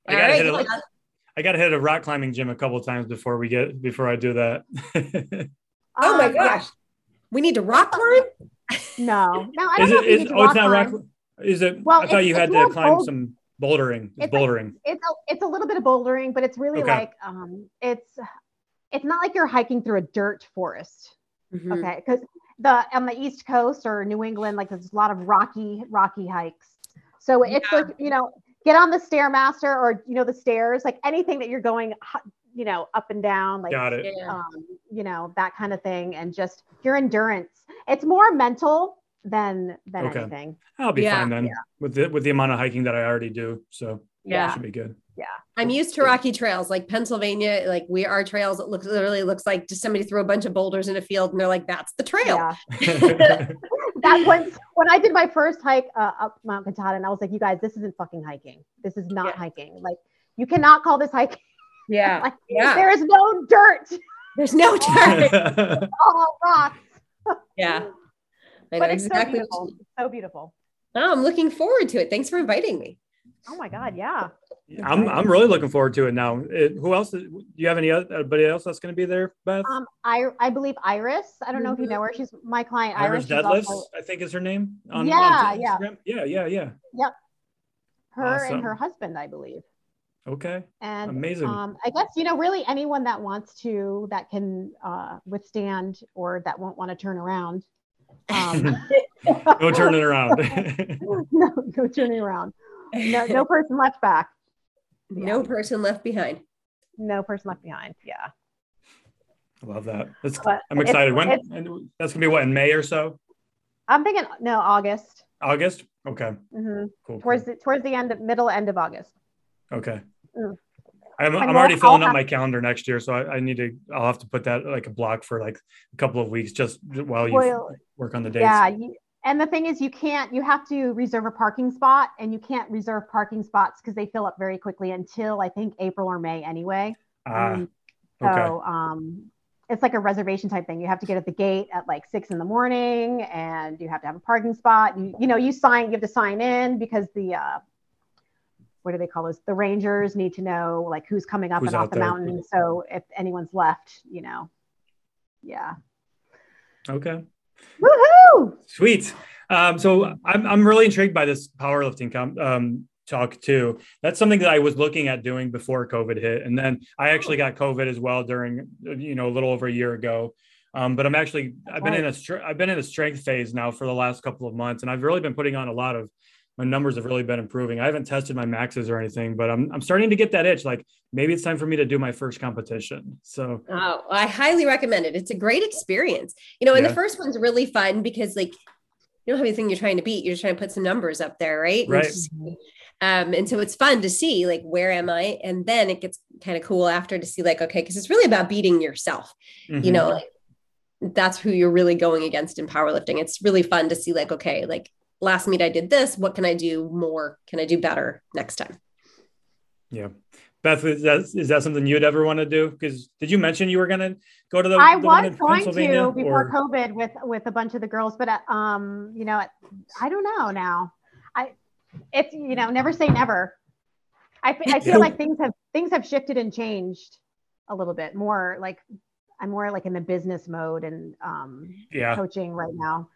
I All gotta right. hit a- I got to hit a rock climbing gym a couple of times before we get before I do that. [laughs] oh my Um, yeah. gosh. We need to rock climb? No, no, I don't is know it? if you Is, need to oh, it's not climb. rock. Is it? Well, I thought you had to climb bold- some bouldering. It's It's a- bouldering. It's a, it's a little bit of bouldering, but it's really Okay. like um, it's it's not like you're hiking through a dirt forest. Mhm. Okay, because the on the East Coast or New England, like there's a lot of rocky rocky hikes. So it's Yeah. like you know, get on the stairmaster or you know the stairs, like anything that you're going, hu- you know, up and down, like Got it. Um, you know that kind of thing, and just your endurance. It's more mental than than Okay. anything. I'll be Yeah. fine then with the with the amount of hiking that I already do. So Yeah. that should be good. Yeah. I'm used to rocky trails like Pennsylvania. Like we are trails. It looks literally looks like just somebody threw a bunch of boulders in a field and they're like, that's the trail. Yeah, [laughs] [laughs] that when when I did my first hike uh, up Mount Katahdin, I was like, you guys, this isn't fucking hiking. This is not Yeah. hiking. Like you cannot call this hiking. Yeah. Like, Yeah. There is no dirt, There's no dirt. [laughs] all rocks. yeah. I know But it's exactly. so what beautiful. So beautiful. oh, I'm looking forward to it. Thanks for inviting me. Oh my God, yeah. I'm I'm really looking forward to it now. It, who else? Do you have any other- anybody else that's going to be there, Beth? Um, I I believe Iris. I don't know if you Mhm. know her. She's my client. Iris Iris. Deadlifts, also- I think is her name. On, Yeah, on yeah. Instagram. yeah, yeah, yeah. her Awesome. and her husband, I believe. Okay, And Amazing. Um, I guess you know, really anyone that wants to, that can uh, withstand, or that won't want to turn around. Um, [laughs] [laughs] [laughs] no turning around. no, no turning around. No, no person left back. No person left behind. No person left behind. Yeah. I love that. That's, But I'm it's- excited. When it's- that's gonna be what in May or so? I'm thinking no August. August. Okay, hmm cool. Towards cool. the towards the end, middle end of August. Okay. Mm. I'm, I'm already filling up my calendar next year, so I, I need to. I'll have to put that like a block for like a couple of weeks, just while you Well, work on the dates. Yeah. You, and the thing is, you can't. You have to reserve a parking spot, and you can't reserve parking spots because they fill up very quickly until I think April or May anyway. Ah, Um, So okay. um, it's like a reservation type thing. You have to get at the gate at like six in the morning, and you have to have a parking spot. You you know you sign. You have to sign in because the uh, what do they call this? The rangers need to know like who's coming up Who's and off the there. mountain. So if anyone's left, you know, yeah. Okay. Woohoo! Sweet. Um, so I'm I'm really intrigued by this powerlifting com- um, talk too. That's something that I was looking at doing before COVID hit, and then I actually got COVID as well during you know a little over a year ago. Um, but I'm actually I've been in a I've been in a strength phase now for the last couple of months, and I've really been putting on a lot of my numbers have really been improving. I haven't tested my maxes or anything, but I'm I'm starting to get that itch. Like maybe it's time for me to do my first competition. So Oh, I highly recommend it. It's a great experience. You know, and Yeah. the first one's really fun because like you don't have anything you're trying to beat. You're just trying to put some numbers up there, right? And Right. just- um, and so it's fun to see like where am I? And then it gets kind of cool after to see like, okay, because it's really about beating yourself. You mhm. know, like that's who you're really going against in powerlifting. It's really fun to see like, okay, like last meet I did this. What can I do more? Can I do better next time? yeah. Beth, is that, is that something you'd ever want to do? Because did you mention you were going to go to the, I the was going to before or- COVID with with a bunch of the girls, but uh, um, you know, I don't know now. I it's you know, never say never. I I feel like things have things have shifted and changed a little bit more. Like I'm more like in the business mode and um, Yeah. coaching right now.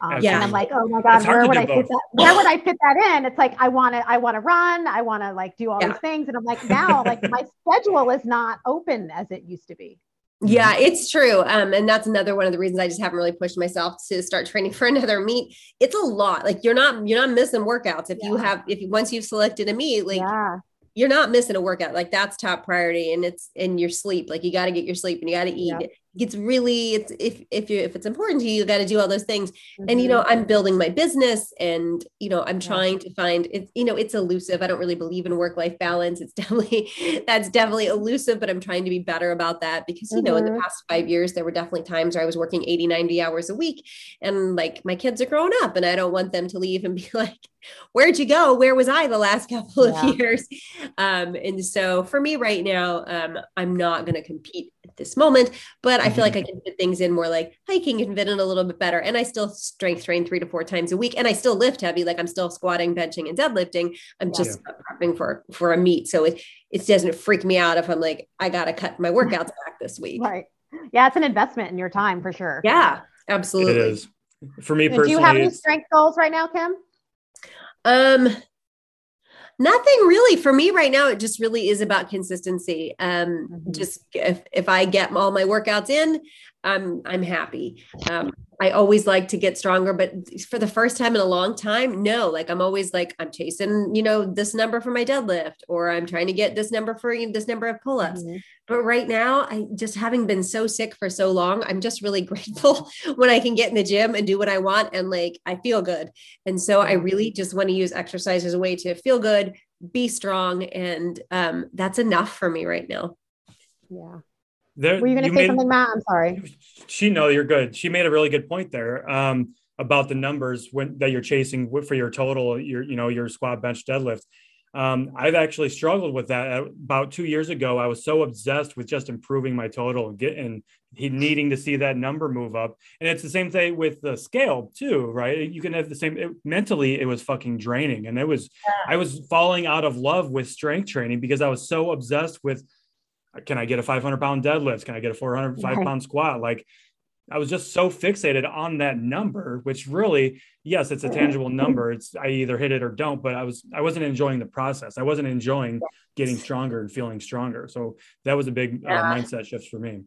Um, Yeah. And I'm like, oh my God, where would I both. fit that? Where would I [laughs] fit that in? It's like I want to, I want to run, I want to like do all Yeah. these things, and I'm like now, like my [laughs] schedule is not open as it used to be. Yeah, it's true. Um, and that's another one of the reasons I just haven't really pushed myself to start training [laughs] for another meet. It's a lot. Like you're not you're not missing workouts if you have if you, once you've selected a meet, like yeah, you're not missing a workout. Like that's top priority, and it's in your sleep. Like you got to get your sleep and you got to eat. Yep. It's really it's if if you if it's important to you, you got to do all those things. And Mm-hmm. you know, I'm building my business, and you know, I'm Yeah. trying to find it. You know, it's elusive. I don't really believe in work life balance. It's [laughs] definitely that's definitely elusive, but I'm trying to be better about that because you know, in the Mhm. past five years, there were definitely times where I was working 80, 90 hours a week, and like my kids are growing up, and I don't want them to leave and be [laughs] like, "Where'd you go? Where was I the last [laughs] couple of Yeah. years?" Um, and so for me right now, um, I'm not going to compete at this moment, but that, I feel like I can fit things in more like hiking and fit in a little bit better. And I still strength train three to four times a week. And I still lift heavy. Like I'm still squatting, benching, and deadlifting. I'm just yeah. prepping for for a meet. So it it doesn't freak me out if I'm like, I gotta cut my [laughs] workouts back this week. Right. Yeah, it's an investment in your time for sure. Yeah, absolutely. It is. For me personally. Do you have any strength goals right now, Kim? Um nothing really. For me right now it just really is about consistency. Um mm-hmm. just if, if i get all my workouts in i'm i'm happy. Um i always like to get stronger but for the first time in a long time no like i'm always like i'm chasing you know this number for my deadlift or i'm trying to get this number for this number of pull-ups. Mm-hmm. but right now i just having been so sick for so long i'm just really [laughs] grateful when i can get in the gym and do what i want and like i feel good. And so i really just want to use exercise as a way to feel good be strong and um, that's enough for me right now. Yeah there, Were you going to say made, something, Matt? I'm sorry. She no, you're good. She made a really good point there um, about the numbers when that you're chasing for your total, your you know your squat, bench, deadlift. Um, I've actually struggled with that. About two years ago, I was so obsessed with just improving my total and getting needing to see that number move up. And it's the same thing with the scale too, right? You can have the same. It, mentally, it was fucking draining, and it was yeah. I was falling out of love with strength training because I was so obsessed with can I get a 500 pound deadlift? Can I get a 405 right. pound squat? Like I was just so fixated on that number, which really, yes, it's a tangible number. It's I either hit it or don't, but I was I wasn't enjoying the process. I wasn't enjoying getting stronger and feeling stronger. So that was a big uh, mindset shift for me.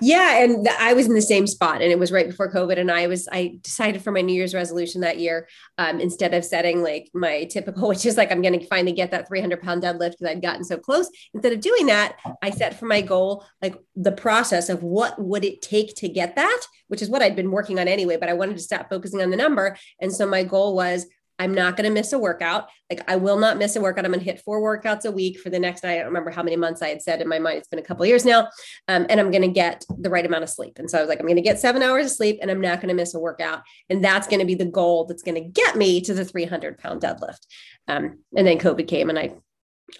Yeah, and I was in the same spot, and it was right before COVID. And I was I decided for my New Year's resolution that year, um, instead of setting like my typical, [laughs] which is like I'm going to finally get that 300 pound deadlift because I'd gotten so close. Instead of doing that, I set for my goal like the process of what would it take to get that, which is what I'd been working on anyway. But I wanted to stop focusing on the number, and so my goal was I'm not going to miss a workout. Like I will not miss a workout. I'm going to hit four workouts a week for the next. I don't remember how many months I had said in my mind. It's been a couple years now, um, and I'm going to get the right amount of sleep. And so I was like, I'm going to get seven hours of sleep, and I'm not going to miss a workout. And that's going to be the goal that's going to get me to the 300 pound deadlift. Um, and then COVID came, and I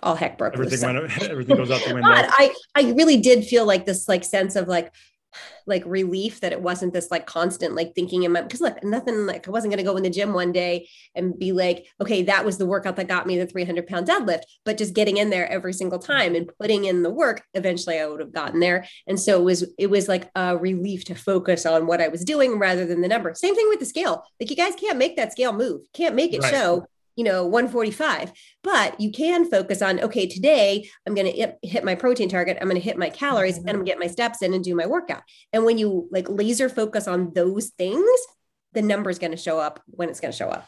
all heck broke everything went, [laughs] everything goes out the [laughs] window. But I I really did feel like this like sense of like like relief that it wasn't this like constant like thinking in my because look nothing like I wasn't going to go in the gym one day and be like okay that was the workout that got me the 300 pound deadlift but just getting in there every single time and putting in the work eventually I would have gotten there. And so it was it was like a relief to focus on what I was doing rather than the number. Same thing with the scale. Like you guys can't make that scale move. Can't make it right. show you know 145 but you can focus on okay today i'm going to hit my protein target i'm going to hit my calories mm-hmm. and i'm going to get my steps in and do my workout. And when you like laser focus on those things the number is going to show up when it's going to show up.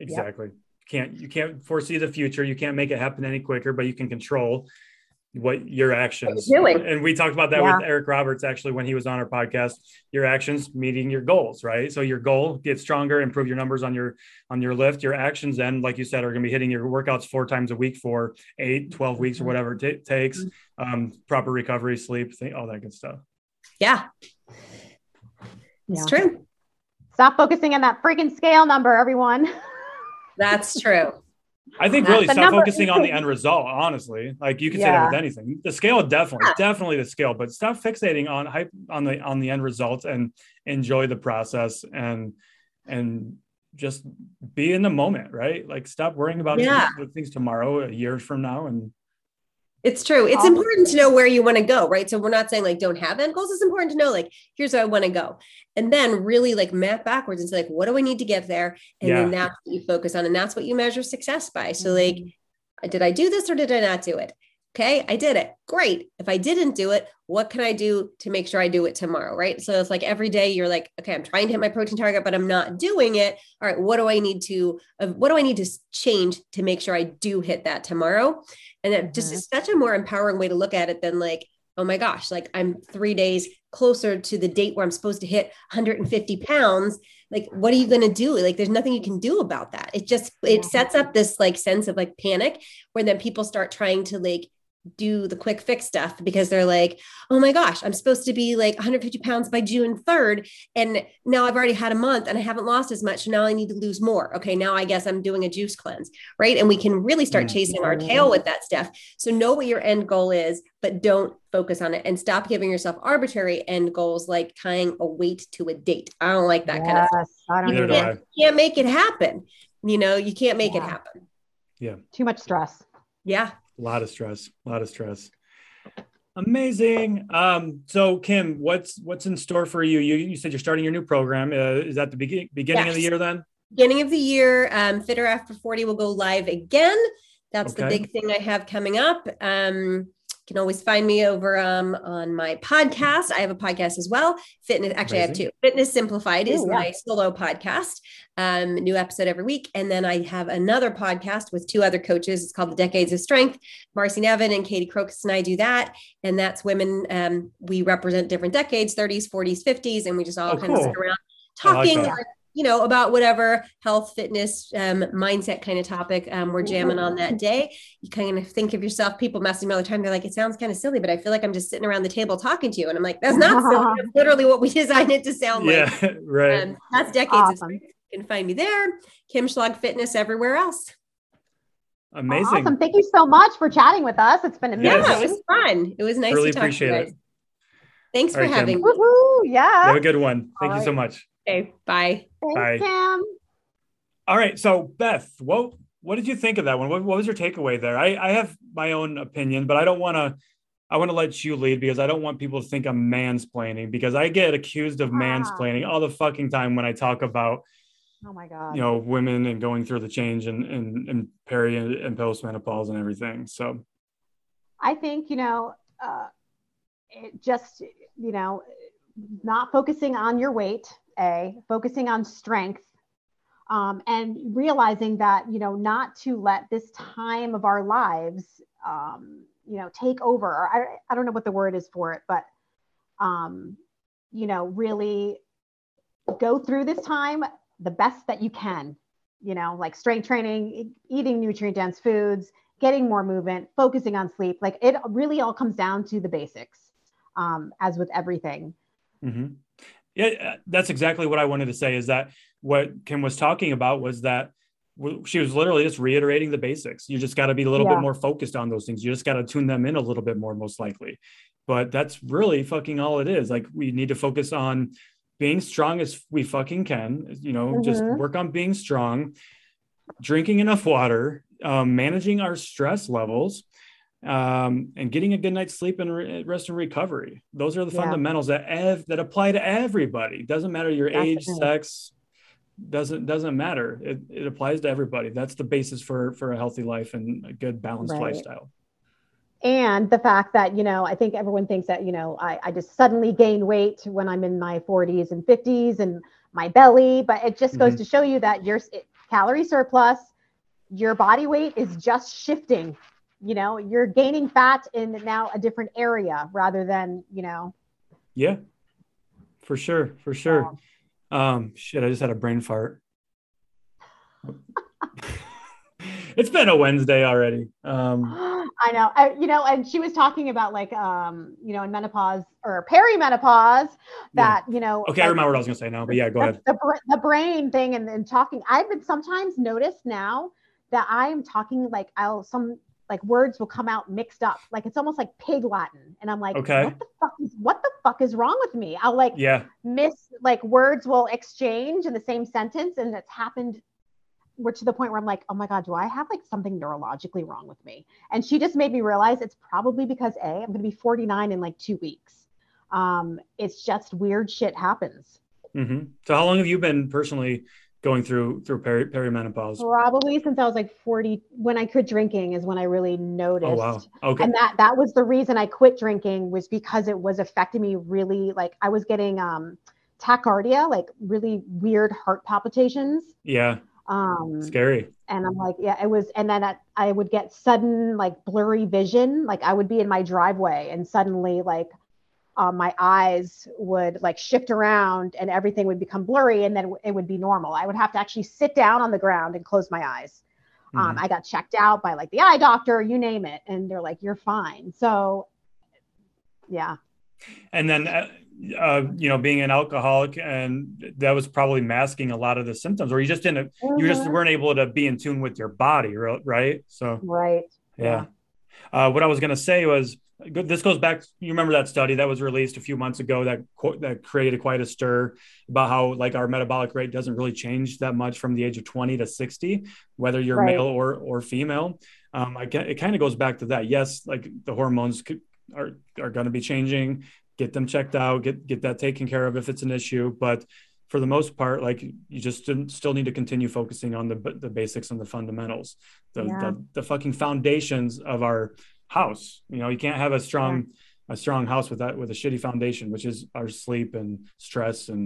Exactly. Yep. can't you can't foresee the future. You can't make it happen any quicker but you can control what your actions doing. and we talked about that yeah. with eric roberts actually when he was on our podcast your actions meeting your goals right so your goal get stronger improve your numbers on your on your lift your actions then like you said are going to be hitting your workouts four times a week for eight 12 weeks or mm-hmm. whatever it t- takes mm-hmm. um, proper recovery sleep all that good stuff yeah it's yeah. true stop focusing on that freaking scale number everyone [laughs] that's true I think really stop focusing on the [laughs] end result. Honestly, like you can yeah. say that with anything. The scale, definitely, yeah. definitely the scale, but stop fixating on hype on the on the end result and enjoy the process and and just be in the moment, right? Like stop worrying about yeah. things tomorrow, a year from now, and it's true. It's important to know where you want to go, right? So we're not saying like don't have end goals. It's important to know like here's where I want to go, and then really like map backwards and say like what do I need to get there, and yeah. then that's what you focus on, and that's what you measure success by. So like, mm-hmm. did I do this or did I not do it? Okay, I did it. Great. If I didn't do it, what can I do to make sure I do it tomorrow? Right. So it's like every day you're like, okay, I'm trying to hit my protein target, but I'm not doing it. All right, what do I need to, uh, what do I need to change to make sure I do hit that tomorrow? And it just mm-hmm. is such a more empowering way to look at it than like, oh my gosh, like I'm three days closer to the date where I'm supposed to hit 150 pounds. Like, what are you going to do? Like, there's nothing you can do about that. It just, it sets up this like sense of like panic where then people start trying to like do the quick fix stuff because they're like, oh my gosh, I'm supposed to be like 150 pounds by June 3rd. And now I've already had a month and I haven't lost as much. So now I need to lose more. Okay. Now I guess I'm doing a juice cleanse. Right. And we can really start mm-hmm. chasing our tail with that stuff. So know what your end goal is, but don't focus on it and stop giving yourself arbitrary end goals like tying a weight to a date. I don't like that yes, kind of stuff. I don't you can't, can't, make it happen. You know, you can't make yeah. it happen. Yeah. Too much stress. Yeah. A lot of stress. A lot of stress. Amazing. Um, so Kim, what's what's in store for you? You you said you're starting your new program. Uh, is that the beginning beginning yes. of the year then? Beginning of the year, um, Fitter After 40 will go live again. That's okay. the big thing I have coming up. Um, can always find me over um, on my podcast. I have a podcast as well. Fitness, actually, Amazing. I have two. Fitness Simplified is Ooh, yeah. my solo podcast. Um, new episode every week, and then I have another podcast with two other coaches. It's called The Decades of Strength. Marcy Nevin and Katie Crocus and I do that, and that's women. Um, we represent different decades: 30s, 40s, 50s, and we just all oh, kind cool. of sit around talking. Like you know, about whatever health, fitness, um, mindset kind of topic um, we're jamming on that day. You kind of think of yourself, people messing me all the time. They're like, it sounds kind of silly, but I feel like I'm just sitting around the table talking to you. And I'm like, that's not silly. [laughs] That's literally what we [laughs] designed it to sound yeah, like. [laughs] right. Um, that's decades awesome. of You can find me there. Kim Schlag Fitness everywhere else. Amazing. Awesome. Thank you so much for chatting with us. It's been amazing. Yeah, it was fun. It was nice really to talk appreciate to you guys. It. Thanks all for right, having Kim. me. Woo-hoo, yeah. Have a good one. Thank all you so much. Okay, bye. Thanks, bye. Kim. All right. So Beth, what what did you think of that one? What, what was your takeaway there? I, I have my own opinion, but I don't want to I want to let you lead because I don't want people to think I'm mansplaining because I get accused of mansplaining all the fucking time when I talk about oh my god you know women and going through the change and and, and peri and postmenopause and everything. So I think you know uh, it just you know not focusing on your weight, a focusing on strength, um, and realizing that you know not to let this time of our lives, um, you know, take over. I I don't know what the word is for it, but um, you know, really go through this time the best that you can. You know, like strength training, eating nutrient dense foods, getting more movement, focusing on sleep. Like it really all comes down to the basics, um, as with everything. Mm-hmm. Yeah, uh, that's exactly what I wanted to say. Is that what Kim was talking about? Was that she was literally just reiterating the basics. You just got to be a little yeah. bit more focused on those things. You just got to tune them in a little bit more, most likely. But that's really fucking all it is. Like we need to focus on being strong as we fucking can. You know, mm-hmm. just work on being strong, drinking enough water, um, managing our stress levels, um, and getting a good night's sleep and re- rest and recovery. Those are the yeah. fundamentals that ev- that apply to everybody. Doesn't matter your Definitely. age, sex, doesn't doesn't matter. It, it applies to everybody. That's the basis for for a healthy life and a good balanced right. lifestyle. And the fact that you know, I think everyone thinks that you know, I, I just suddenly gain weight when I'm in my 40s and 50s and my belly, but it just goes mm-hmm. to show you that your calorie surplus, your body weight is just shifting you know you're gaining fat in now a different area rather than you know. Yeah. For sure for sure. Um shit i just had a brain fart. [laughs] It's been a wednesday already. Um [gasps] i know. I, you know and she was talking about like um you know in menopause or perimenopause that yeah. you know okay like, i remember what i was gonna say now but yeah go ahead. the, the brain thing and, and talking. I've been sometimes noticed now that i'm talking like i'll some like words will come out mixed up. Like it's almost like pig Latin. And I'm like, okay. what the fuck is what the fuck is wrong with me? I'll like yeah miss like words will exchange in the same sentence. And it's happened we're to the point where I'm like, oh my God, do I have like something neurologically wrong with me? And she just made me realize it's probably because A, I'm gonna be 49 in like two weeks. Um, it's just weird shit happens. Mm-hmm. So how long have you been personally going through through peri- perimenopause? Probably since I was like 40 when I quit drinking is when I really noticed. Oh wow. Okay. And that that was the reason I quit drinking was because it was affecting me really like I was getting um tachycardia, like really weird heart palpitations. Yeah. Um scary. And I'm like, yeah, it was and then I, I would get sudden like blurry vision, like I would be in my driveway and suddenly like um, my eyes would like shift around and everything would become blurry and then it would be normal. I would have to actually sit down on the ground and close my eyes. Um, Mhm. I got checked out by like the eye doctor, you name it, and they're like, "You're fine." So, yeah, and then uh, uh, you know being an alcoholic and that was probably masking a lot of the symptoms or you just didn't you just Mhm. weren't able to be in tune with your body ri- right so right. yeah, Uh, what i was going to say was this goes back you remember that study that was released a few months ago that that created quite a stir about how like our metabolic rate doesn't really change that much from the age of 20 to 60 whether you're Right. male or or female. Um, I, it kind of goes back to that. Yes like the hormones could, are are going to be changing. Get them checked out get get that taken care of if it's an issue. But for the most part like you just still need to continue focusing on the the basics and the fundamentals. The, Yeah. the, the fucking foundations of our house you know you can't have a strong a strong house with that with a shitty foundation which is our sleep and stress and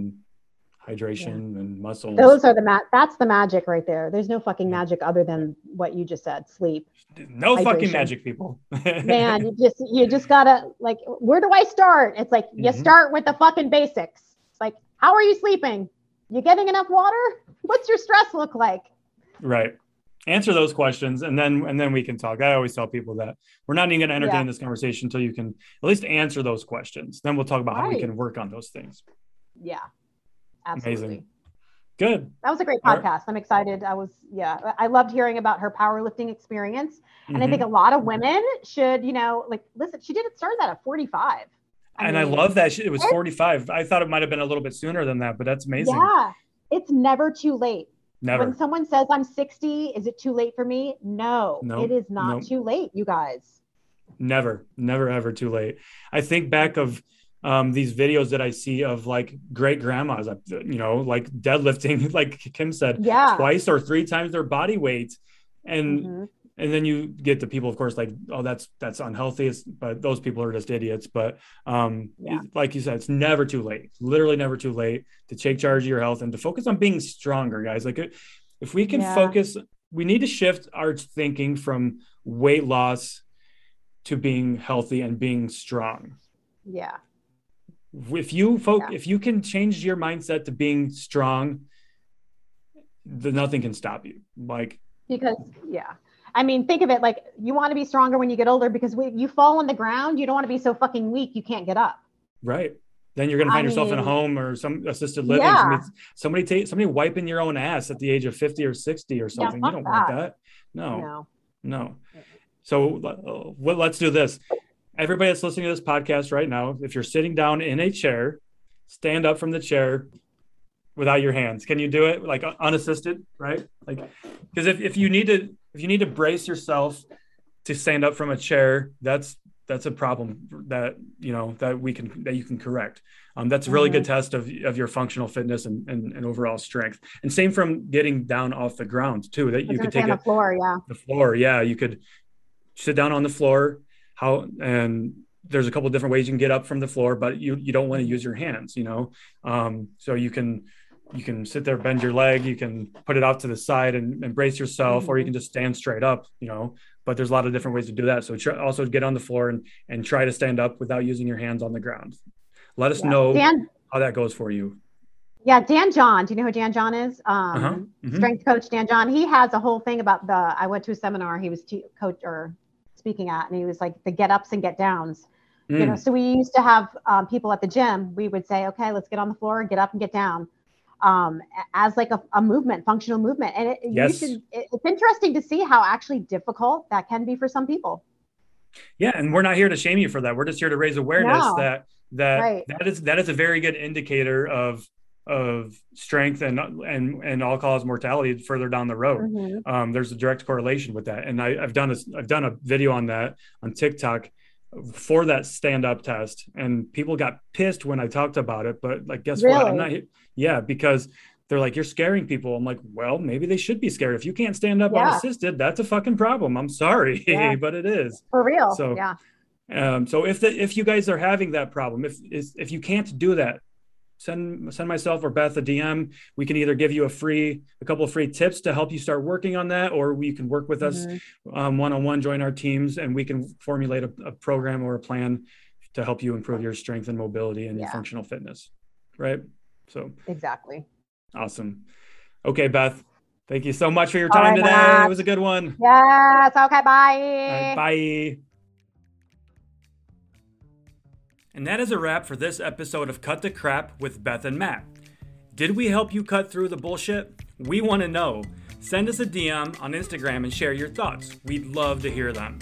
hydration and muscles Those are the ma- that's the magic right there. There's no fucking Yeah. magic other than what you just said, sleep. no fucking magic people [laughs] Man, you just you just gotta like where do I start? It's like you Mhm. start with the fucking basics. It's like, how are you sleeping? You getting enough water? [laughs] What's your stress look like? right answer those questions and then and then we can talk i always tell people that we're not even going to entertain Yeah. this conversation until you can at least answer those questions then we'll talk about how we can work on those things Yeah. Absolutely. Amazing. good That was a great All right. podcast. I'm excited. I was, yeah, I loved hearing about her powerlifting experience. And I Mhm. think a lot of women should, you know, like, listen, she did it start that at 45. and I love that she, it was 45. I thought it might have been a little bit sooner than that, but that's amazing. Yeah. It's never too late. Never. When someone says I'm 60, is it too late for me? No, Nope, it is not nope. too late, you guys. never never ever too late i think back of um, these videos that i see of like great grandmas uh, you know like deadlifting [laughs] like kim said Yeah. twice or three times their body weight and Mhm. And then you get the people of course like oh that's that's unhealthy it's, but those people are just idiots but um Yeah. like you said it's never too late It's literally never too late to take charge of your health and to focus on being stronger guys like if we can Yeah. focus we need to shift our thinking from weight loss to being healthy and being strong Yeah. if you folk Yeah. if you can change your mindset to being strong then nothing can stop you like Because, yeah. I mean, think of it like you want to be stronger when you get older because when you fall on the ground, you don't want to be so fucking weak you can't get up. Right. Then you're going to I find yourself in a home or some assisted living. Yeah. Somebody, somebody take somebody wiping your own ass at the age of 50 or 60 or something. you don't want that. that. No, No. no. So uh, well, let's do this. Everybody that's listening to this podcast right now, if you're sitting down in a chair, stand up from the chair without your hands. Can you do it like unassisted? Right. Like, because if, if you need to, if you need to brace yourself to stand up from a chair, that's that's a problem that you know that we can that you can correct. Um, that's a really good test of, of your functional fitness and, and, and overall strength. And same from getting down off the ground too. That you could take it the floor, yeah. the floor. Yeah, you could sit down on the floor. How and there's a couple different ways you can get up from the floor, but you you don't want to use your hands. You know, um, so you can you can sit there, bend your leg, you can put it out to the side and, and brace yourself, or you can just stand straight up. You know, but there's a lot of different ways to do that. So try, also get on the floor and and try to stand up without using your hands on the ground. Let us Yeah. know Dan, how that goes for you. yeah, Dan John. Do you know who Dan John is? Um, Uh-huh. Mhm. Strength coach Dan John. He has a whole thing about the. I went to a seminar he was te- coach or speaking at, and he was like the get ups and get downs. You know, Mm, so we used to have um, people at the gym. We would say, okay, let's get on the floor, get up and get down, um, as like a, a movement, functional movement. And it, Yes. you should. It, it's interesting to see how actually difficult that can be for some people. Yeah, and we're not here to shame you for that. We're just here to raise awareness No. that that Right. that is that is a very good indicator of of strength and and and all cause mortality further down the road. Mhm. Um, there's a direct correlation with that, and I, I've done a I've done a video on that on TikTok for that stand up test, and people got pissed when I talked about it. But like, guess what? I'm not. Yeah, because they're like, you're scaring people. I'm like, well, maybe they should be scared. If you can't stand up Yeah. unassisted, that's a fucking problem. I'm sorry, [laughs] Yeah. but it is. For real. So- yeah. Um, so if the, if you guys are having that problem, if is- if you can't do that, send send myself or Beth a DM. We can either give you a free a couple of free tips to help you start working on that, or we can work with us Mhm. um, one-on-one, join our teams, and we can formulate a, a program or a plan to help you improve your strength and mobility and your functional fitness. Right. So Exactly. awesome. Okay, Beth. Thank you so much for your time right, today. Matt. It was a good one. Yes. Okay. Bye. right, bye. And that is a wrap for this episode of Cut the Crap with Beth and Matt. Did we help you cut through the bullshit? We want to know. Send us a DM on Instagram and share your thoughts. We'd love to hear them.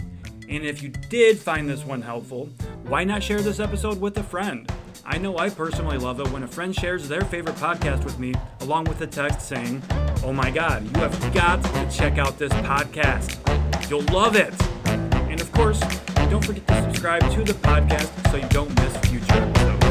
And if you did find this one helpful, why not share this episode with a friend? I know I personally love it when a friend shares their favorite podcast with me, along with a text saying, Oh my god, you have got to check out this podcast. You'll love it. And of course, don't forget to subscribe to the podcast so you don't miss future episodes.